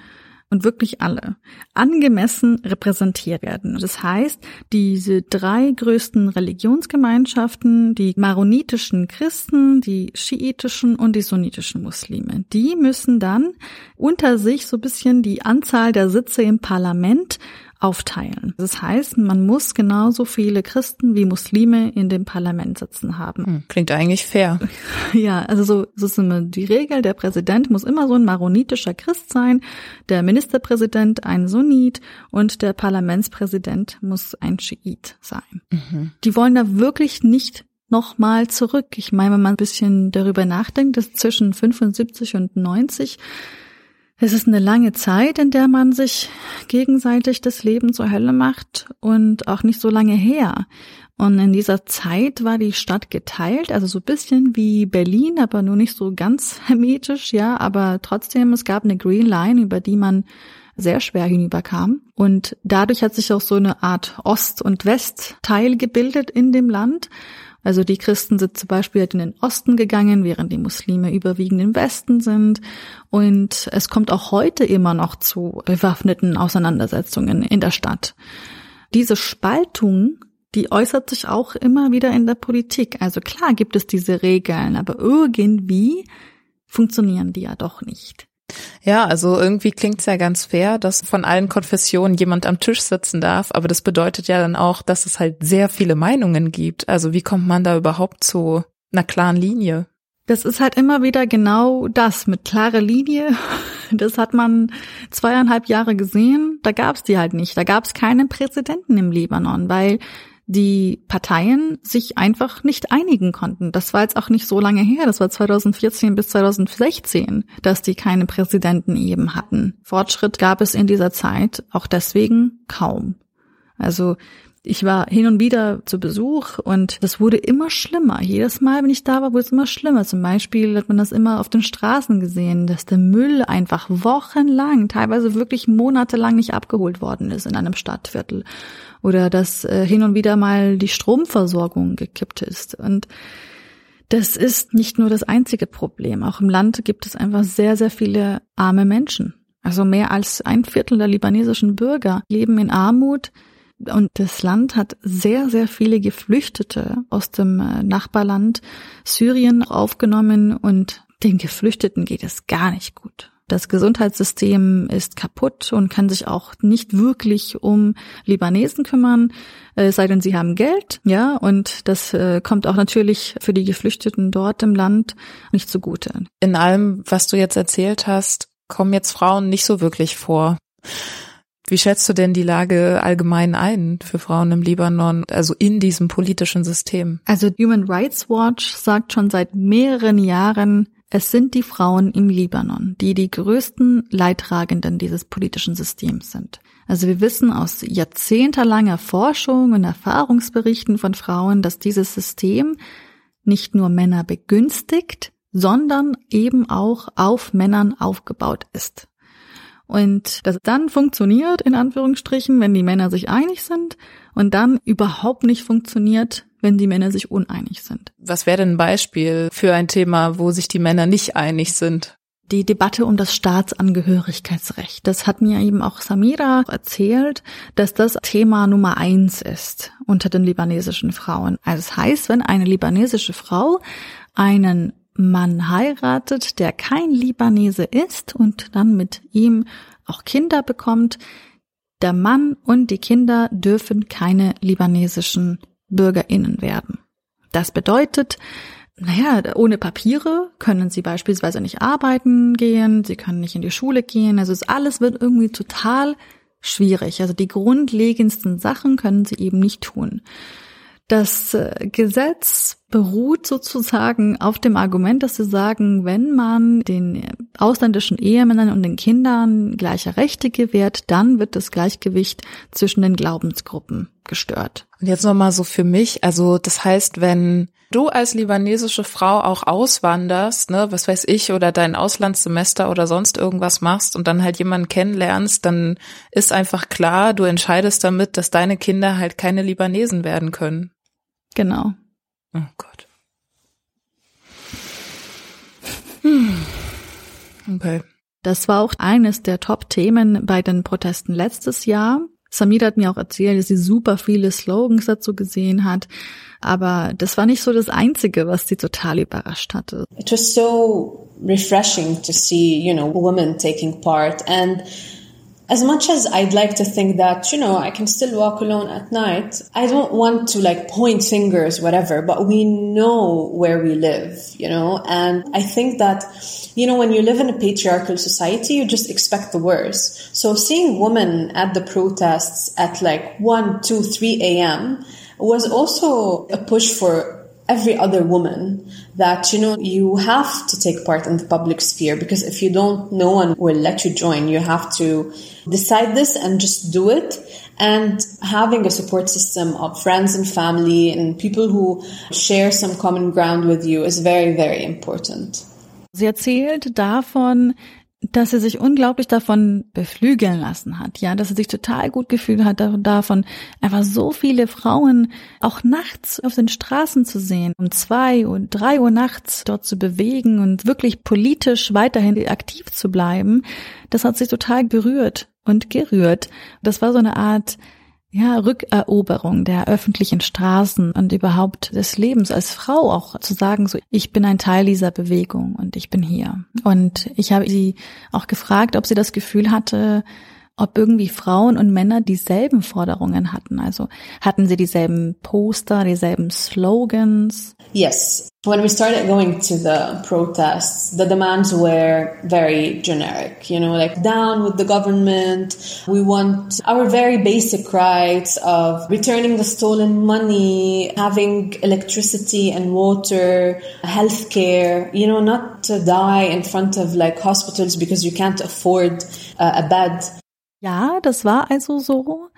und wirklich alle angemessen repräsentiert werden. Das heißt, diese drei größten Religionsgemeinschaften, die maronitischen Christen, die schiitischen und die sunnitischen Muslime, die müssen dann unter sich so bisschen die Anzahl der Sitze im Parlament aufteilen. Das heißt, man muss genauso viele Christen wie Muslime in dem Parlament sitzen haben. Hm, klingt eigentlich fair. Ja, also so, so ist immer die Regel. Der Präsident muss immer so ein maronitischer Christ sein, der Ministerpräsident ein Sunnit und der Parlamentspräsident muss ein Schiit sein. Mhm. Die wollen da wirklich nicht nochmal zurück. Ich meine, wenn man ein bisschen darüber nachdenkt, dass zwischen 75 und 90 es ist eine lange Zeit, in der man sich gegenseitig das Leben zur Hölle macht und auch nicht so lange her. Und in dieser Zeit war die Stadt geteilt, also so ein bisschen wie Berlin, aber nur nicht so ganz hermetisch, ja, aber trotzdem, es gab eine Green Line, über die man sehr schwer hinüberkam. Und dadurch hat sich auch so eine Art Ost- und Westteil gebildet in dem Land. Also die Christen sind zum Beispiel in den Osten gegangen, während die Muslime überwiegend im Westen sind. Und es kommt auch heute immer noch zu bewaffneten Auseinandersetzungen in der Stadt. Diese Spaltung, die äußert sich auch immer wieder in der Politik. Also klar gibt es diese Regeln, aber irgendwie funktionieren die ja doch nicht. Ja, also irgendwie klingt's ja ganz fair, dass von allen Konfessionen jemand am Tisch sitzen darf, aber das bedeutet ja dann auch, dass es halt sehr viele Meinungen gibt. Also wie kommt man da überhaupt zu einer klaren Linie? Das ist halt immer wieder genau das mit klare Linie. Das hat man zweieinhalb Jahre gesehen. Da gab's die halt nicht. Da gab's keinen Präsidenten im Libanon, weil die Parteien sich einfach nicht einigen konnten. Das war jetzt auch nicht so lange her, das war 2014 bis 2016, dass die keine Präsidenten eben hatten. Fortschritt gab es in dieser Zeit auch deswegen kaum. Also ich war hin und wieder zu Besuch und das wurde immer schlimmer. Jedes Mal, wenn ich da war, wurde es immer schlimmer. Zum Beispiel hat man das immer auf den Straßen gesehen, dass der Müll einfach wochenlang, teilweise wirklich monatelang nicht abgeholt worden ist in einem Stadtviertel. Oder dass äh, hin und wieder mal die Stromversorgung gekippt ist. Und das ist nicht nur das einzige Problem. Auch im Land gibt es einfach sehr, sehr viele arme Menschen. Also mehr als ein Viertel der libanesischen Bürger leben in Armut und das Land hat sehr, sehr viele Geflüchtete aus dem äh, Nachbarland Syrien aufgenommen und den Geflüchteten geht es gar nicht gut. Das Gesundheitssystem ist kaputt und kann sich auch nicht wirklich um Libanesen kümmern, äh, sei denn sie haben Geld, ja, und das äh, kommt auch natürlich für die Geflüchteten dort im Land nicht zugute. In allem, was du jetzt erzählt hast, kommen jetzt Frauen nicht so wirklich vor. Wie schätzt du denn die Lage allgemein ein für Frauen im Libanon, also in diesem politischen System? Also Human Rights Watch sagt schon seit mehreren Jahren, es sind die Frauen im Libanon, die die größten Leidtragenden dieses politischen Systems sind. Also wir wissen aus jahrzehntelanger Forschung und Erfahrungsberichten von Frauen, dass dieses System nicht nur Männer begünstigt, sondern eben auch auf Männern aufgebaut ist. Und das dann funktioniert, in Anführungsstrichen, wenn die Männer sich einig sind und dann überhaupt nicht funktioniert, wenn die Männer sich uneinig sind. Was wäre denn ein Beispiel für ein Thema, wo sich die Männer nicht einig sind? Die Debatte um das Staatsangehörigkeitsrecht. Das hat mir eben auch Samira erzählt, dass das Thema Nummer eins ist unter den libanesischen Frauen. Also das heißt, wenn eine libanesische Frau einen Mann heiratet, der kein Libanese ist und dann mit ihm auch Kinder bekommt, der Mann und die Kinder dürfen keine libanesischen Bürgerinnen werden. Das bedeutet, naja, ohne Papiere können sie beispielsweise nicht arbeiten gehen, sie können nicht in die Schule gehen, also es alles wird irgendwie total schwierig. Also die grundlegendsten Sachen können sie eben nicht tun. Das äh, Gesetz beruht sozusagen auf dem Argument, dass sie sagen, wenn man den ausländischen Ehemännern und den Kindern gleiche Rechte gewährt, dann wird das Gleichgewicht zwischen den Glaubensgruppen gestört. Und jetzt nochmal so für mich, also das heißt, wenn du als libanesische Frau auch auswanderst, ne, was weiß ich, oder dein Auslandssemester oder sonst irgendwas machst und dann halt jemanden kennenlernst, dann ist einfach klar, du entscheidest damit, dass deine Kinder halt keine Libanesen werden können. Genau. Oh Gott. Hm. Okay. Das war auch eines der Top-Themen bei den Protesten letztes Jahr. Samira hat mir auch erzählt, dass sie super viele Slogans dazu gesehen hat. Aber das war nicht so das Einzige, was sie total überrascht hatte. It was so refreshing to see, you know, women taking part and as much as I'd like to think that, you know, I can still walk alone at night, I don't want to like point fingers, whatever, but we know where we live, you know, and I think that, you know, when you live in a patriarchal society, you just expect the worst. So seeing women at the protests at like 1, 2, 3 a.m. was also a push for every other woman that you know you have to take part in the public sphere because if you don't no one will let you join. You have to decide this and just do it. And having a support system of friends and family and people who share some common ground with you is very very important. Sie erzählt davon, dass er sich unglaublich davon beflügeln lassen hat, ja, dass er sich total gut gefühlt hat davon, einfach so viele Frauen auch nachts auf den Straßen zu sehen, um zwei und drei Uhr nachts dort zu bewegen und wirklich politisch weiterhin aktiv zu bleiben. Das hat sich total berührt und gerührt. Das war so eine Art ja, Rückeroberung der öffentlichen Straßen und überhaupt des Lebens als Frau auch zu sagen, so, ich bin ein Teil dieser Bewegung und ich bin hier. Und ich habe sie auch gefragt, ob sie das Gefühl hatte, ob irgendwie Frauen und Männer dieselben Forderungen hatten. Also hatten sie dieselben Poster, dieselben Slogans? Yes. When we started going to the protests, the demands were very generic, you know, like down with the government. We want our very basic rights of returning the stolen money, having electricity and water, healthcare, you know, not to die in front of like hospitals because you can't afford uh, a bed. Ja, das war also so.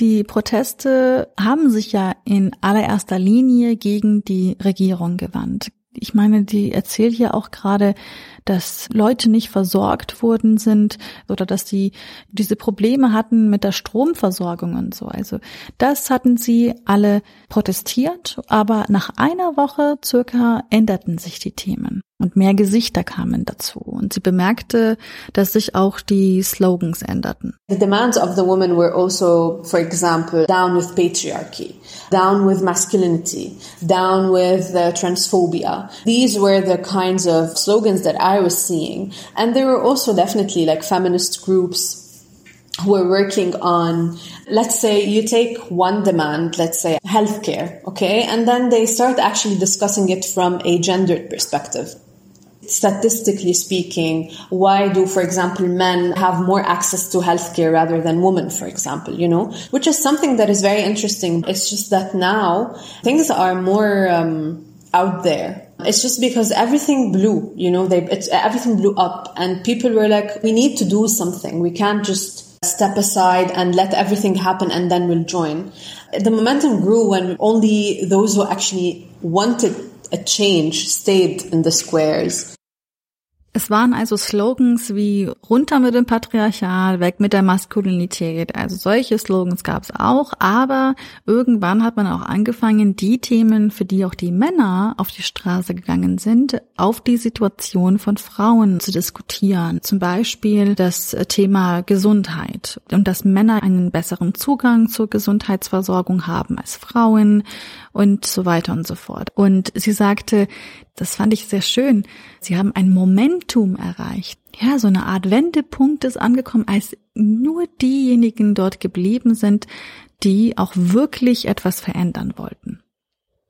Die Proteste haben sich ja in allererster Linie gegen die Regierung gewandt. Ich meine, die erzählt hier auch gerade, dass Leute nicht versorgt worden sind oder dass sie diese Probleme hatten mit der Stromversorgung und so. Also das hatten sie alle protestiert, aber nach einer Woche circa änderten sich die Themen und mehr Gesichter kamen dazu. Und sie bemerkte, dass sich auch die Slogans änderten. The demands of the women were also, for example, down with patriarchy, down with masculinity, down with uh, transphobia. These were the kinds of slogans that I was seeing. And there were also definitely like feminist groups who are working on, let's say you take one demand, let's say healthcare, okay? And then they start actually discussing it from a gendered perspective statistically speaking, why do, for example, men have more access to healthcare rather than women, for example, you know, which is something that is very interesting. It's just that now things are more, um, out there. It's just because everything blew, you know, they, everything blew up and people were like, we need to do something. We can't just step aside and let everything happen and then we'll join. The momentum grew when only those who actually wanted a change stayed in the squares. Es waren also Slogans wie runter mit dem Patriarchat, weg mit der Maskulinität. Also solche Slogans gab es auch, aber irgendwann hat man auch angefangen, die Themen, für die auch die Männer auf die Straße gegangen sind, auf die Situation von Frauen zu diskutieren. Zum Beispiel das Thema Gesundheit und dass Männer einen besseren Zugang zur Gesundheitsversorgung haben als Frauen und so weiter und so fort. Und sie sagte, das fand ich sehr schön. Sie haben ein Momentum erreicht. Ja, so eine Art Wendepunkt ist angekommen, als nur diejenigen dort geblieben sind, die auch wirklich etwas verändern wollten.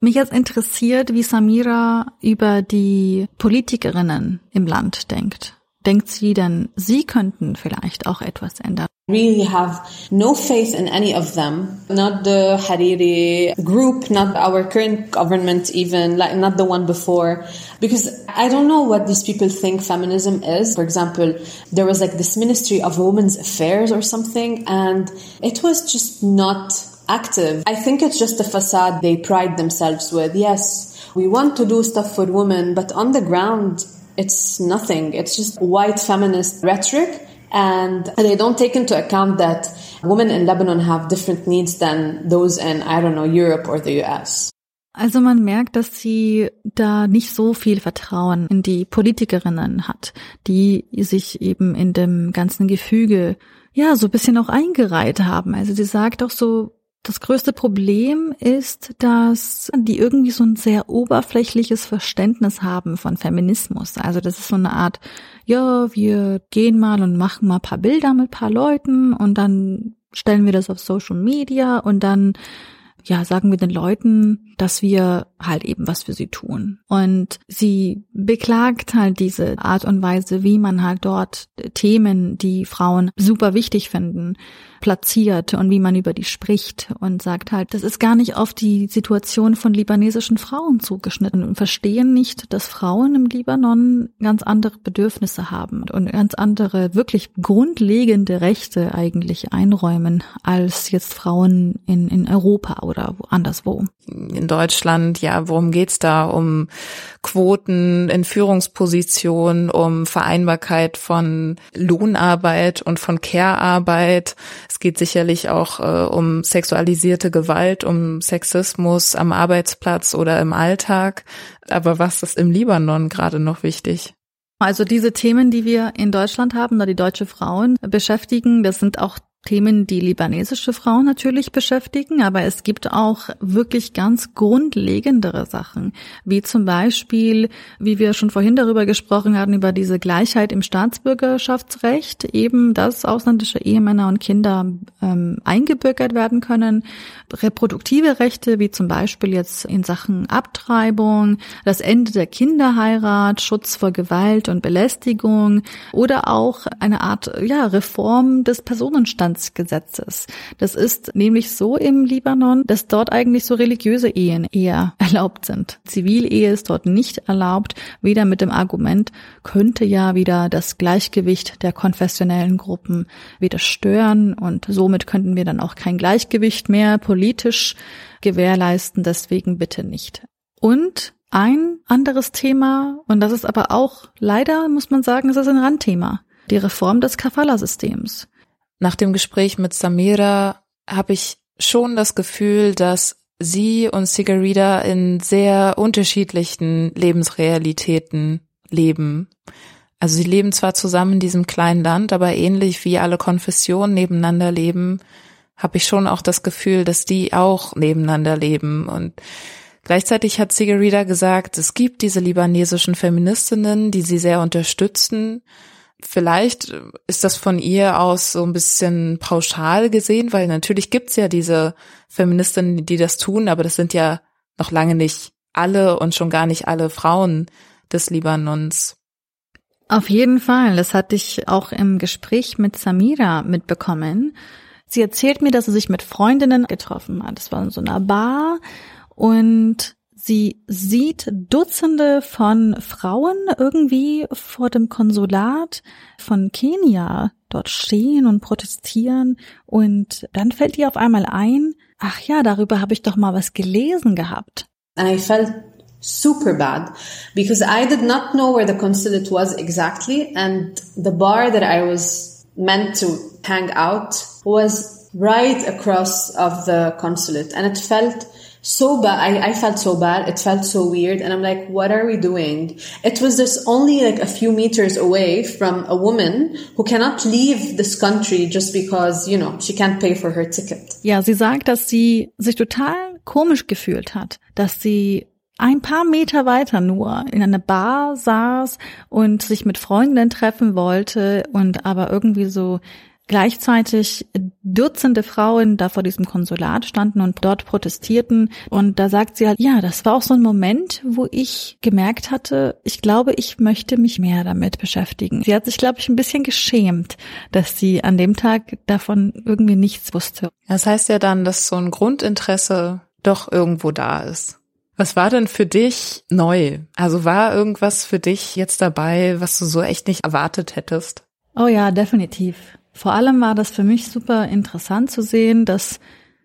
Mich jetzt interessiert, wie Samira über die Politikerinnen im Land denkt. Denkt sie denn, sie könnten vielleicht auch etwas ändern? Really have no faith in any of them. Not the Hariri group, not our current government even, like not the one before. Because I don't know what these people think feminism is. For example, there was like this Ministry of Women's Affairs or something, and it was just not active. I think it's just a facade they pride themselves with. Yes, we want to do stuff for women, but on the ground, it's nothing. It's just white feminist rhetoric and they don't take into account that women in Lebanon have different needs than those in, I don't know, Europe or the US. Also man merkt, dass sie da nicht so viel Vertrauen in die Politikerinnen hat, die sich eben in dem ganzen Gefüge ja so ein bisschen auch eingereiht haben. Also sie sagt auch so, das größte Problem ist, dass die irgendwie so ein sehr oberflächliches Verständnis haben von Feminismus. Also das ist so eine Art, ja, wir gehen mal und machen mal paar Bilder mit paar Leuten und dann stellen wir das auf Social Media und dann ja, sagen wir den Leuten, dass wir halt eben was für sie tun. Und sie beklagt halt diese Art und Weise, wie man halt dort Themen, die Frauen super wichtig finden, platziert und wie man über die spricht und sagt halt, das ist gar nicht auf die Situation von libanesischen Frauen zugeschnitten und verstehen nicht, dass Frauen im Libanon ganz andere Bedürfnisse haben und ganz andere, wirklich grundlegende Rechte eigentlich einräumen als jetzt Frauen in, in Europa oder anderswo. In Deutschland, ja, worum geht's da? Um Quoten in Führungspositionen, um Vereinbarkeit von Lohnarbeit und von Care-Arbeit. Es geht sicherlich auch äh, um sexualisierte Gewalt, um Sexismus am Arbeitsplatz oder im Alltag. Aber was ist im Libanon gerade noch wichtig? Also diese Themen, die wir in Deutschland haben, da die deutsche Frauen beschäftigen, das sind auch Themen, die libanesische Frauen natürlich beschäftigen, aber es gibt auch wirklich ganz grundlegendere Sachen, wie zum Beispiel, wie wir schon vorhin darüber gesprochen hatten, über diese Gleichheit im Staatsbürgerschaftsrecht, eben, dass ausländische Ehemänner und Kinder ähm, eingebürgert werden können, reproduktive Rechte, wie zum Beispiel jetzt in Sachen Abtreibung, das Ende der Kinderheirat, Schutz vor Gewalt und Belästigung oder auch eine Art ja, Reform des Personenstands Gesetzes. Das ist nämlich so im Libanon, dass dort eigentlich so religiöse Ehen eher erlaubt sind. Zivilehe ist dort nicht erlaubt, weder mit dem Argument, könnte ja wieder das Gleichgewicht der konfessionellen Gruppen wieder stören und somit könnten wir dann auch kein Gleichgewicht mehr politisch gewährleisten, deswegen bitte nicht. Und ein anderes Thema, und das ist aber auch leider, muss man sagen, ist das ein Randthema, die Reform des Kafala-Systems nach dem Gespräch mit Samira habe ich schon das Gefühl, dass sie und Sigarida in sehr unterschiedlichen Lebensrealitäten leben. Also sie leben zwar zusammen in diesem kleinen Land, aber ähnlich wie alle Konfessionen nebeneinander leben, habe ich schon auch das Gefühl, dass die auch nebeneinander leben. Und gleichzeitig hat Sigarida gesagt, es gibt diese libanesischen Feministinnen, die sie sehr unterstützen Vielleicht ist das von ihr aus so ein bisschen pauschal gesehen, weil natürlich gibt's ja diese Feministinnen, die das tun, aber das sind ja noch lange nicht alle und schon gar nicht alle Frauen des Libanons. Auf jeden Fall, das hatte ich auch im Gespräch mit Samira mitbekommen. Sie erzählt mir, dass sie sich mit Freundinnen getroffen hat. Das war in so einer Bar und Sie sieht Dutzende von Frauen irgendwie vor dem Konsulat von Kenia dort stehen und protestieren. Und dann fällt ihr auf einmal ein, ach ja, darüber habe ich doch mal was gelesen gehabt. I felt super bad because I did not know where the consulate was exactly. And the bar that I was meant to hang out was right across of the consulate. And it felt so bad. I, I felt so bad. It felt so weird. And I'm like, what are we doing? It was just only like a few meters away from a woman who cannot leave this country just because, you know, she can't pay for her ticket. Ja, sie sagt, dass sie sich total komisch gefühlt hat, dass sie ein paar Meter weiter nur in einer Bar saß und sich mit Freundinnen treffen wollte und aber irgendwie so gleichzeitig Dutzende Frauen da vor diesem Konsulat standen und dort protestierten. Und da sagt sie halt, ja, das war auch so ein Moment, wo ich gemerkt hatte, ich glaube, ich möchte mich mehr damit beschäftigen. Sie hat sich, glaube ich, ein bisschen geschämt, dass sie an dem Tag davon irgendwie nichts wusste. Das heißt ja dann, dass so ein Grundinteresse doch irgendwo da ist. Was war denn für dich neu? Also war irgendwas für dich jetzt dabei, was du so echt nicht erwartet hättest? Oh ja, definitiv. Vor allem war das für mich super interessant zu sehen, dass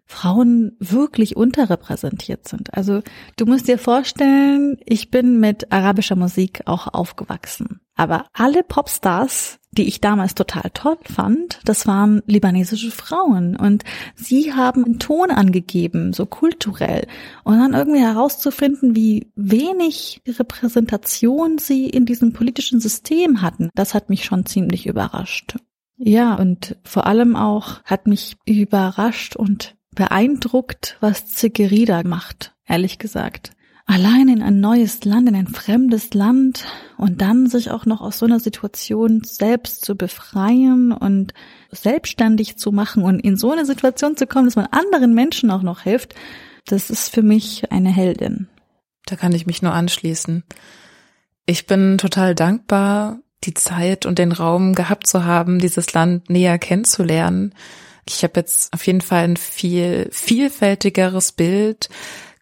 Frauen wirklich unterrepräsentiert sind. Also du musst dir vorstellen, ich bin mit arabischer Musik auch aufgewachsen. Aber alle Popstars, die ich damals total toll fand, das waren libanesische Frauen. Und sie haben einen Ton angegeben, so kulturell. Und dann irgendwie herauszufinden, wie wenig Repräsentation sie in diesem politischen System hatten, das hat mich schon ziemlich überrascht. Ja, und vor allem auch hat mich überrascht und beeindruckt, was Zigerida macht, ehrlich gesagt. Allein in ein neues Land, in ein fremdes Land und dann sich auch noch aus so einer Situation selbst zu befreien und selbstständig zu machen und in so eine Situation zu kommen, dass man anderen Menschen auch noch hilft, das ist für mich eine Heldin. Da kann ich mich nur anschließen. Ich bin total dankbar die Zeit und den Raum gehabt zu haben, dieses Land näher kennenzulernen. Ich habe jetzt auf jeden Fall ein viel vielfältigeres Bild.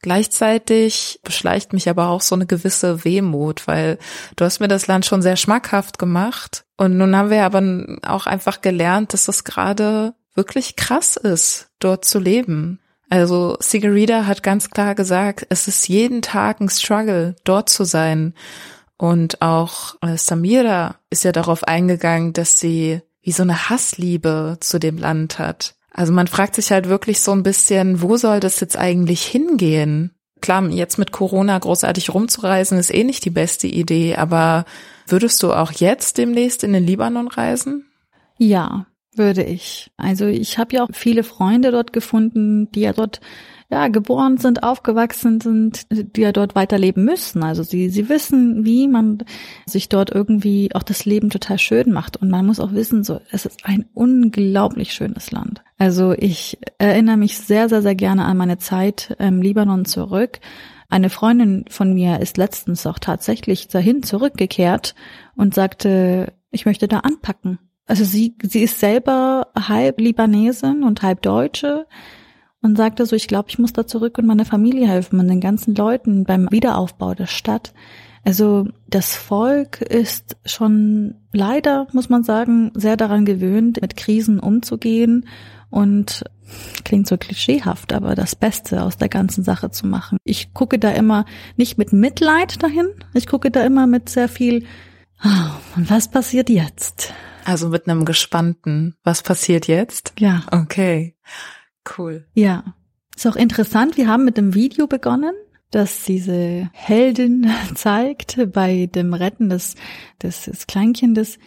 Gleichzeitig beschleicht mich aber auch so eine gewisse Wehmut, weil du hast mir das Land schon sehr schmackhaft gemacht. Und nun haben wir aber auch einfach gelernt, dass es gerade wirklich krass ist, dort zu leben. Also Sigarida hat ganz klar gesagt, es ist jeden Tag ein Struggle, dort zu sein. Und auch äh, Samira ist ja darauf eingegangen, dass sie wie so eine Hassliebe zu dem Land hat. Also man fragt sich halt wirklich so ein bisschen, wo soll das jetzt eigentlich hingehen? Klar, jetzt mit Corona großartig rumzureisen ist eh nicht die beste Idee, aber würdest du auch jetzt demnächst in den Libanon reisen? Ja, würde ich. Also ich habe ja auch viele Freunde dort gefunden, die ja dort ja geboren sind, aufgewachsen sind, die ja dort weiterleben müssen. Also sie sie wissen, wie man sich dort irgendwie auch das Leben total schön macht und man muss auch wissen, so es ist ein unglaublich schönes Land. Also ich erinnere mich sehr sehr sehr gerne an meine Zeit im Libanon zurück. Eine Freundin von mir ist letztens auch tatsächlich dahin zurückgekehrt und sagte, ich möchte da anpacken. Also sie, sie ist selber halb Libanesin und halb Deutsche und sagte so, ich glaube, ich muss da zurück und meiner Familie helfen und den ganzen Leuten beim Wiederaufbau der Stadt. Also das Volk ist schon leider, muss man sagen, sehr daran gewöhnt, mit Krisen umzugehen und klingt so klischeehaft, aber das Beste aus der ganzen Sache zu machen. Ich gucke da immer nicht mit Mitleid dahin, ich gucke da immer mit sehr viel, oh, und was passiert jetzt? Also mit einem gespannten, was passiert jetzt? Ja. Okay. Cool. Ja. Ist auch interessant, wir haben mit dem Video begonnen, das diese Heldin zeigt bei dem Retten des, des, des Kleinkindes.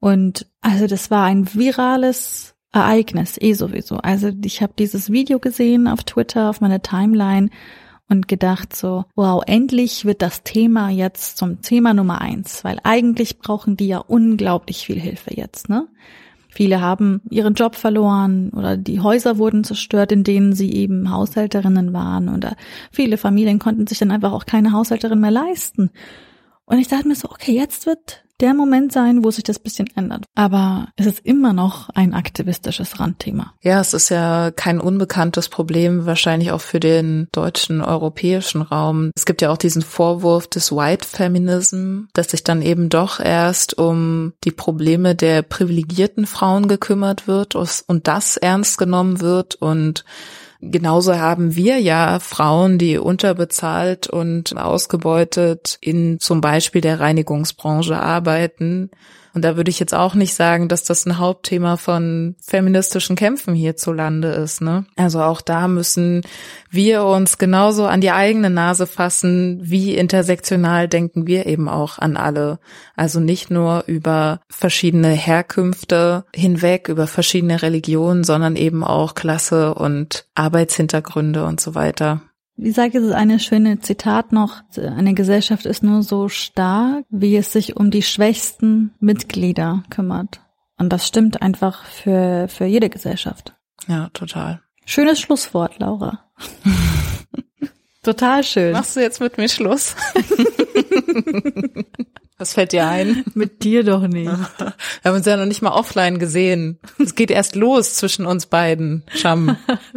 Und also das war ein virales Ereignis, eh sowieso. Also ich habe dieses Video gesehen auf Twitter, auf meiner Timeline und gedacht so, wow, endlich wird das Thema jetzt zum Thema Nummer eins, weil eigentlich brauchen die ja unglaublich viel Hilfe jetzt, ne? Viele haben ihren Job verloren oder die Häuser wurden zerstört, in denen sie eben Haushälterinnen waren oder viele Familien konnten sich dann einfach auch keine Haushälterin mehr leisten. Und ich dachte mir so, okay, jetzt wird der Moment sein, wo sich das bisschen ändert. Aber es ist immer noch ein aktivistisches Randthema. Ja, es ist ja kein unbekanntes Problem, wahrscheinlich auch für den deutschen, europäischen Raum. Es gibt ja auch diesen Vorwurf des White Feminism, dass sich dann eben doch erst um die Probleme der privilegierten Frauen gekümmert wird und das ernst genommen wird und Genauso haben wir ja Frauen, die unterbezahlt und ausgebeutet in zum Beispiel der Reinigungsbranche arbeiten, und da würde ich jetzt auch nicht sagen, dass das ein Hauptthema von feministischen Kämpfen hierzulande ist. Ne? Also auch da müssen wir uns genauso an die eigene Nase fassen, wie intersektional denken wir eben auch an alle. Also nicht nur über verschiedene Herkünfte hinweg, über verschiedene Religionen, sondern eben auch Klasse und Arbeitshintergründe und so weiter. Wie sagt es eine schöne Zitat noch, eine Gesellschaft ist nur so stark, wie es sich um die schwächsten Mitglieder kümmert. Und das stimmt einfach für, für jede Gesellschaft. Ja, total. Schönes Schlusswort, Laura. total schön. Machst du jetzt mit mir Schluss? Was fällt dir ein? Mit dir doch nicht. Wir haben uns ja noch nicht mal offline gesehen. Es geht erst los zwischen uns beiden, Scham.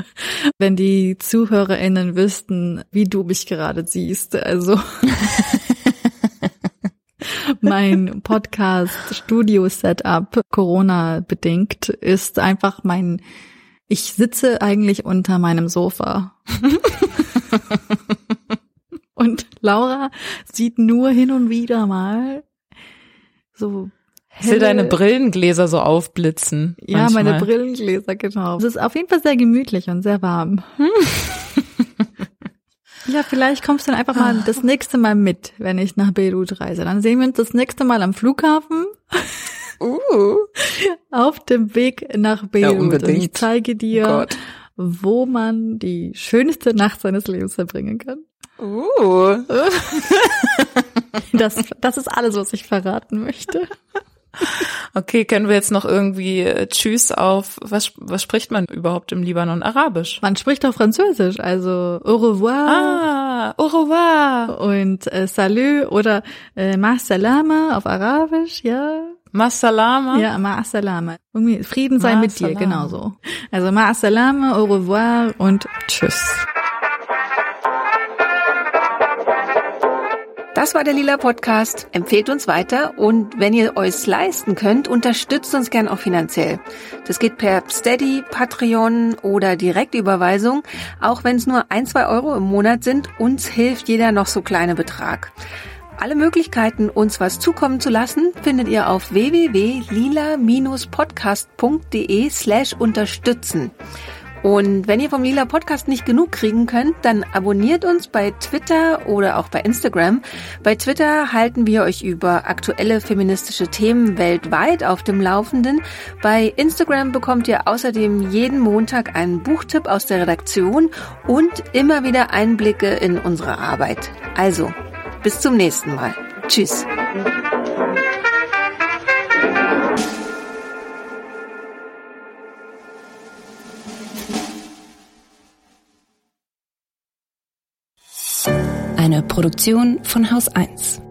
Wenn die ZuhörerInnen wüssten, wie du mich gerade siehst, also. mein Podcast-Studio-Setup, Corona-bedingt, ist einfach mein, ich sitze eigentlich unter meinem Sofa. Laura sieht nur hin und wieder mal so ich will deine Brillengläser so aufblitzen. Ja, manchmal. meine Brillengläser, genau. Es ist auf jeden Fall sehr gemütlich und sehr warm. ja, vielleicht kommst du dann einfach mal das nächste Mal mit, wenn ich nach Beirut reise. Dann sehen wir uns das nächste Mal am Flughafen. Uh. Auf dem Weg nach Beirut. Ja. Und ich zeige dir, oh wo man die schönste Nacht seines Lebens verbringen kann. Uh. Das, das ist alles, was ich verraten möchte. Okay, können wir jetzt noch irgendwie äh, Tschüss auf, was, was spricht man überhaupt im Libanon? Arabisch? Man spricht auch Französisch, also au revoir. Ah, au revoir. Und äh, salut oder äh, ma salama auf Arabisch, ja. Ma salama? Ja, ma salama. Frieden sei mit dir, genauso. Also ma salama, au revoir und tschüss. Das war der Lila Podcast. Empfehlt uns weiter und wenn ihr euch leisten könnt, unterstützt uns gern auch finanziell. Das geht per Steady, Patreon oder Direktüberweisung. Auch wenn es nur ein, zwei Euro im Monat sind, uns hilft jeder noch so kleine Betrag. Alle Möglichkeiten, uns was zukommen zu lassen, findet ihr auf www.lila-podcast.de slash unterstützen. Und wenn ihr vom Lila Podcast nicht genug kriegen könnt, dann abonniert uns bei Twitter oder auch bei Instagram. Bei Twitter halten wir euch über aktuelle feministische Themen weltweit auf dem Laufenden. Bei Instagram bekommt ihr außerdem jeden Montag einen Buchtipp aus der Redaktion und immer wieder Einblicke in unsere Arbeit. Also, bis zum nächsten Mal. Tschüss. Eine Produktion von Haus 1.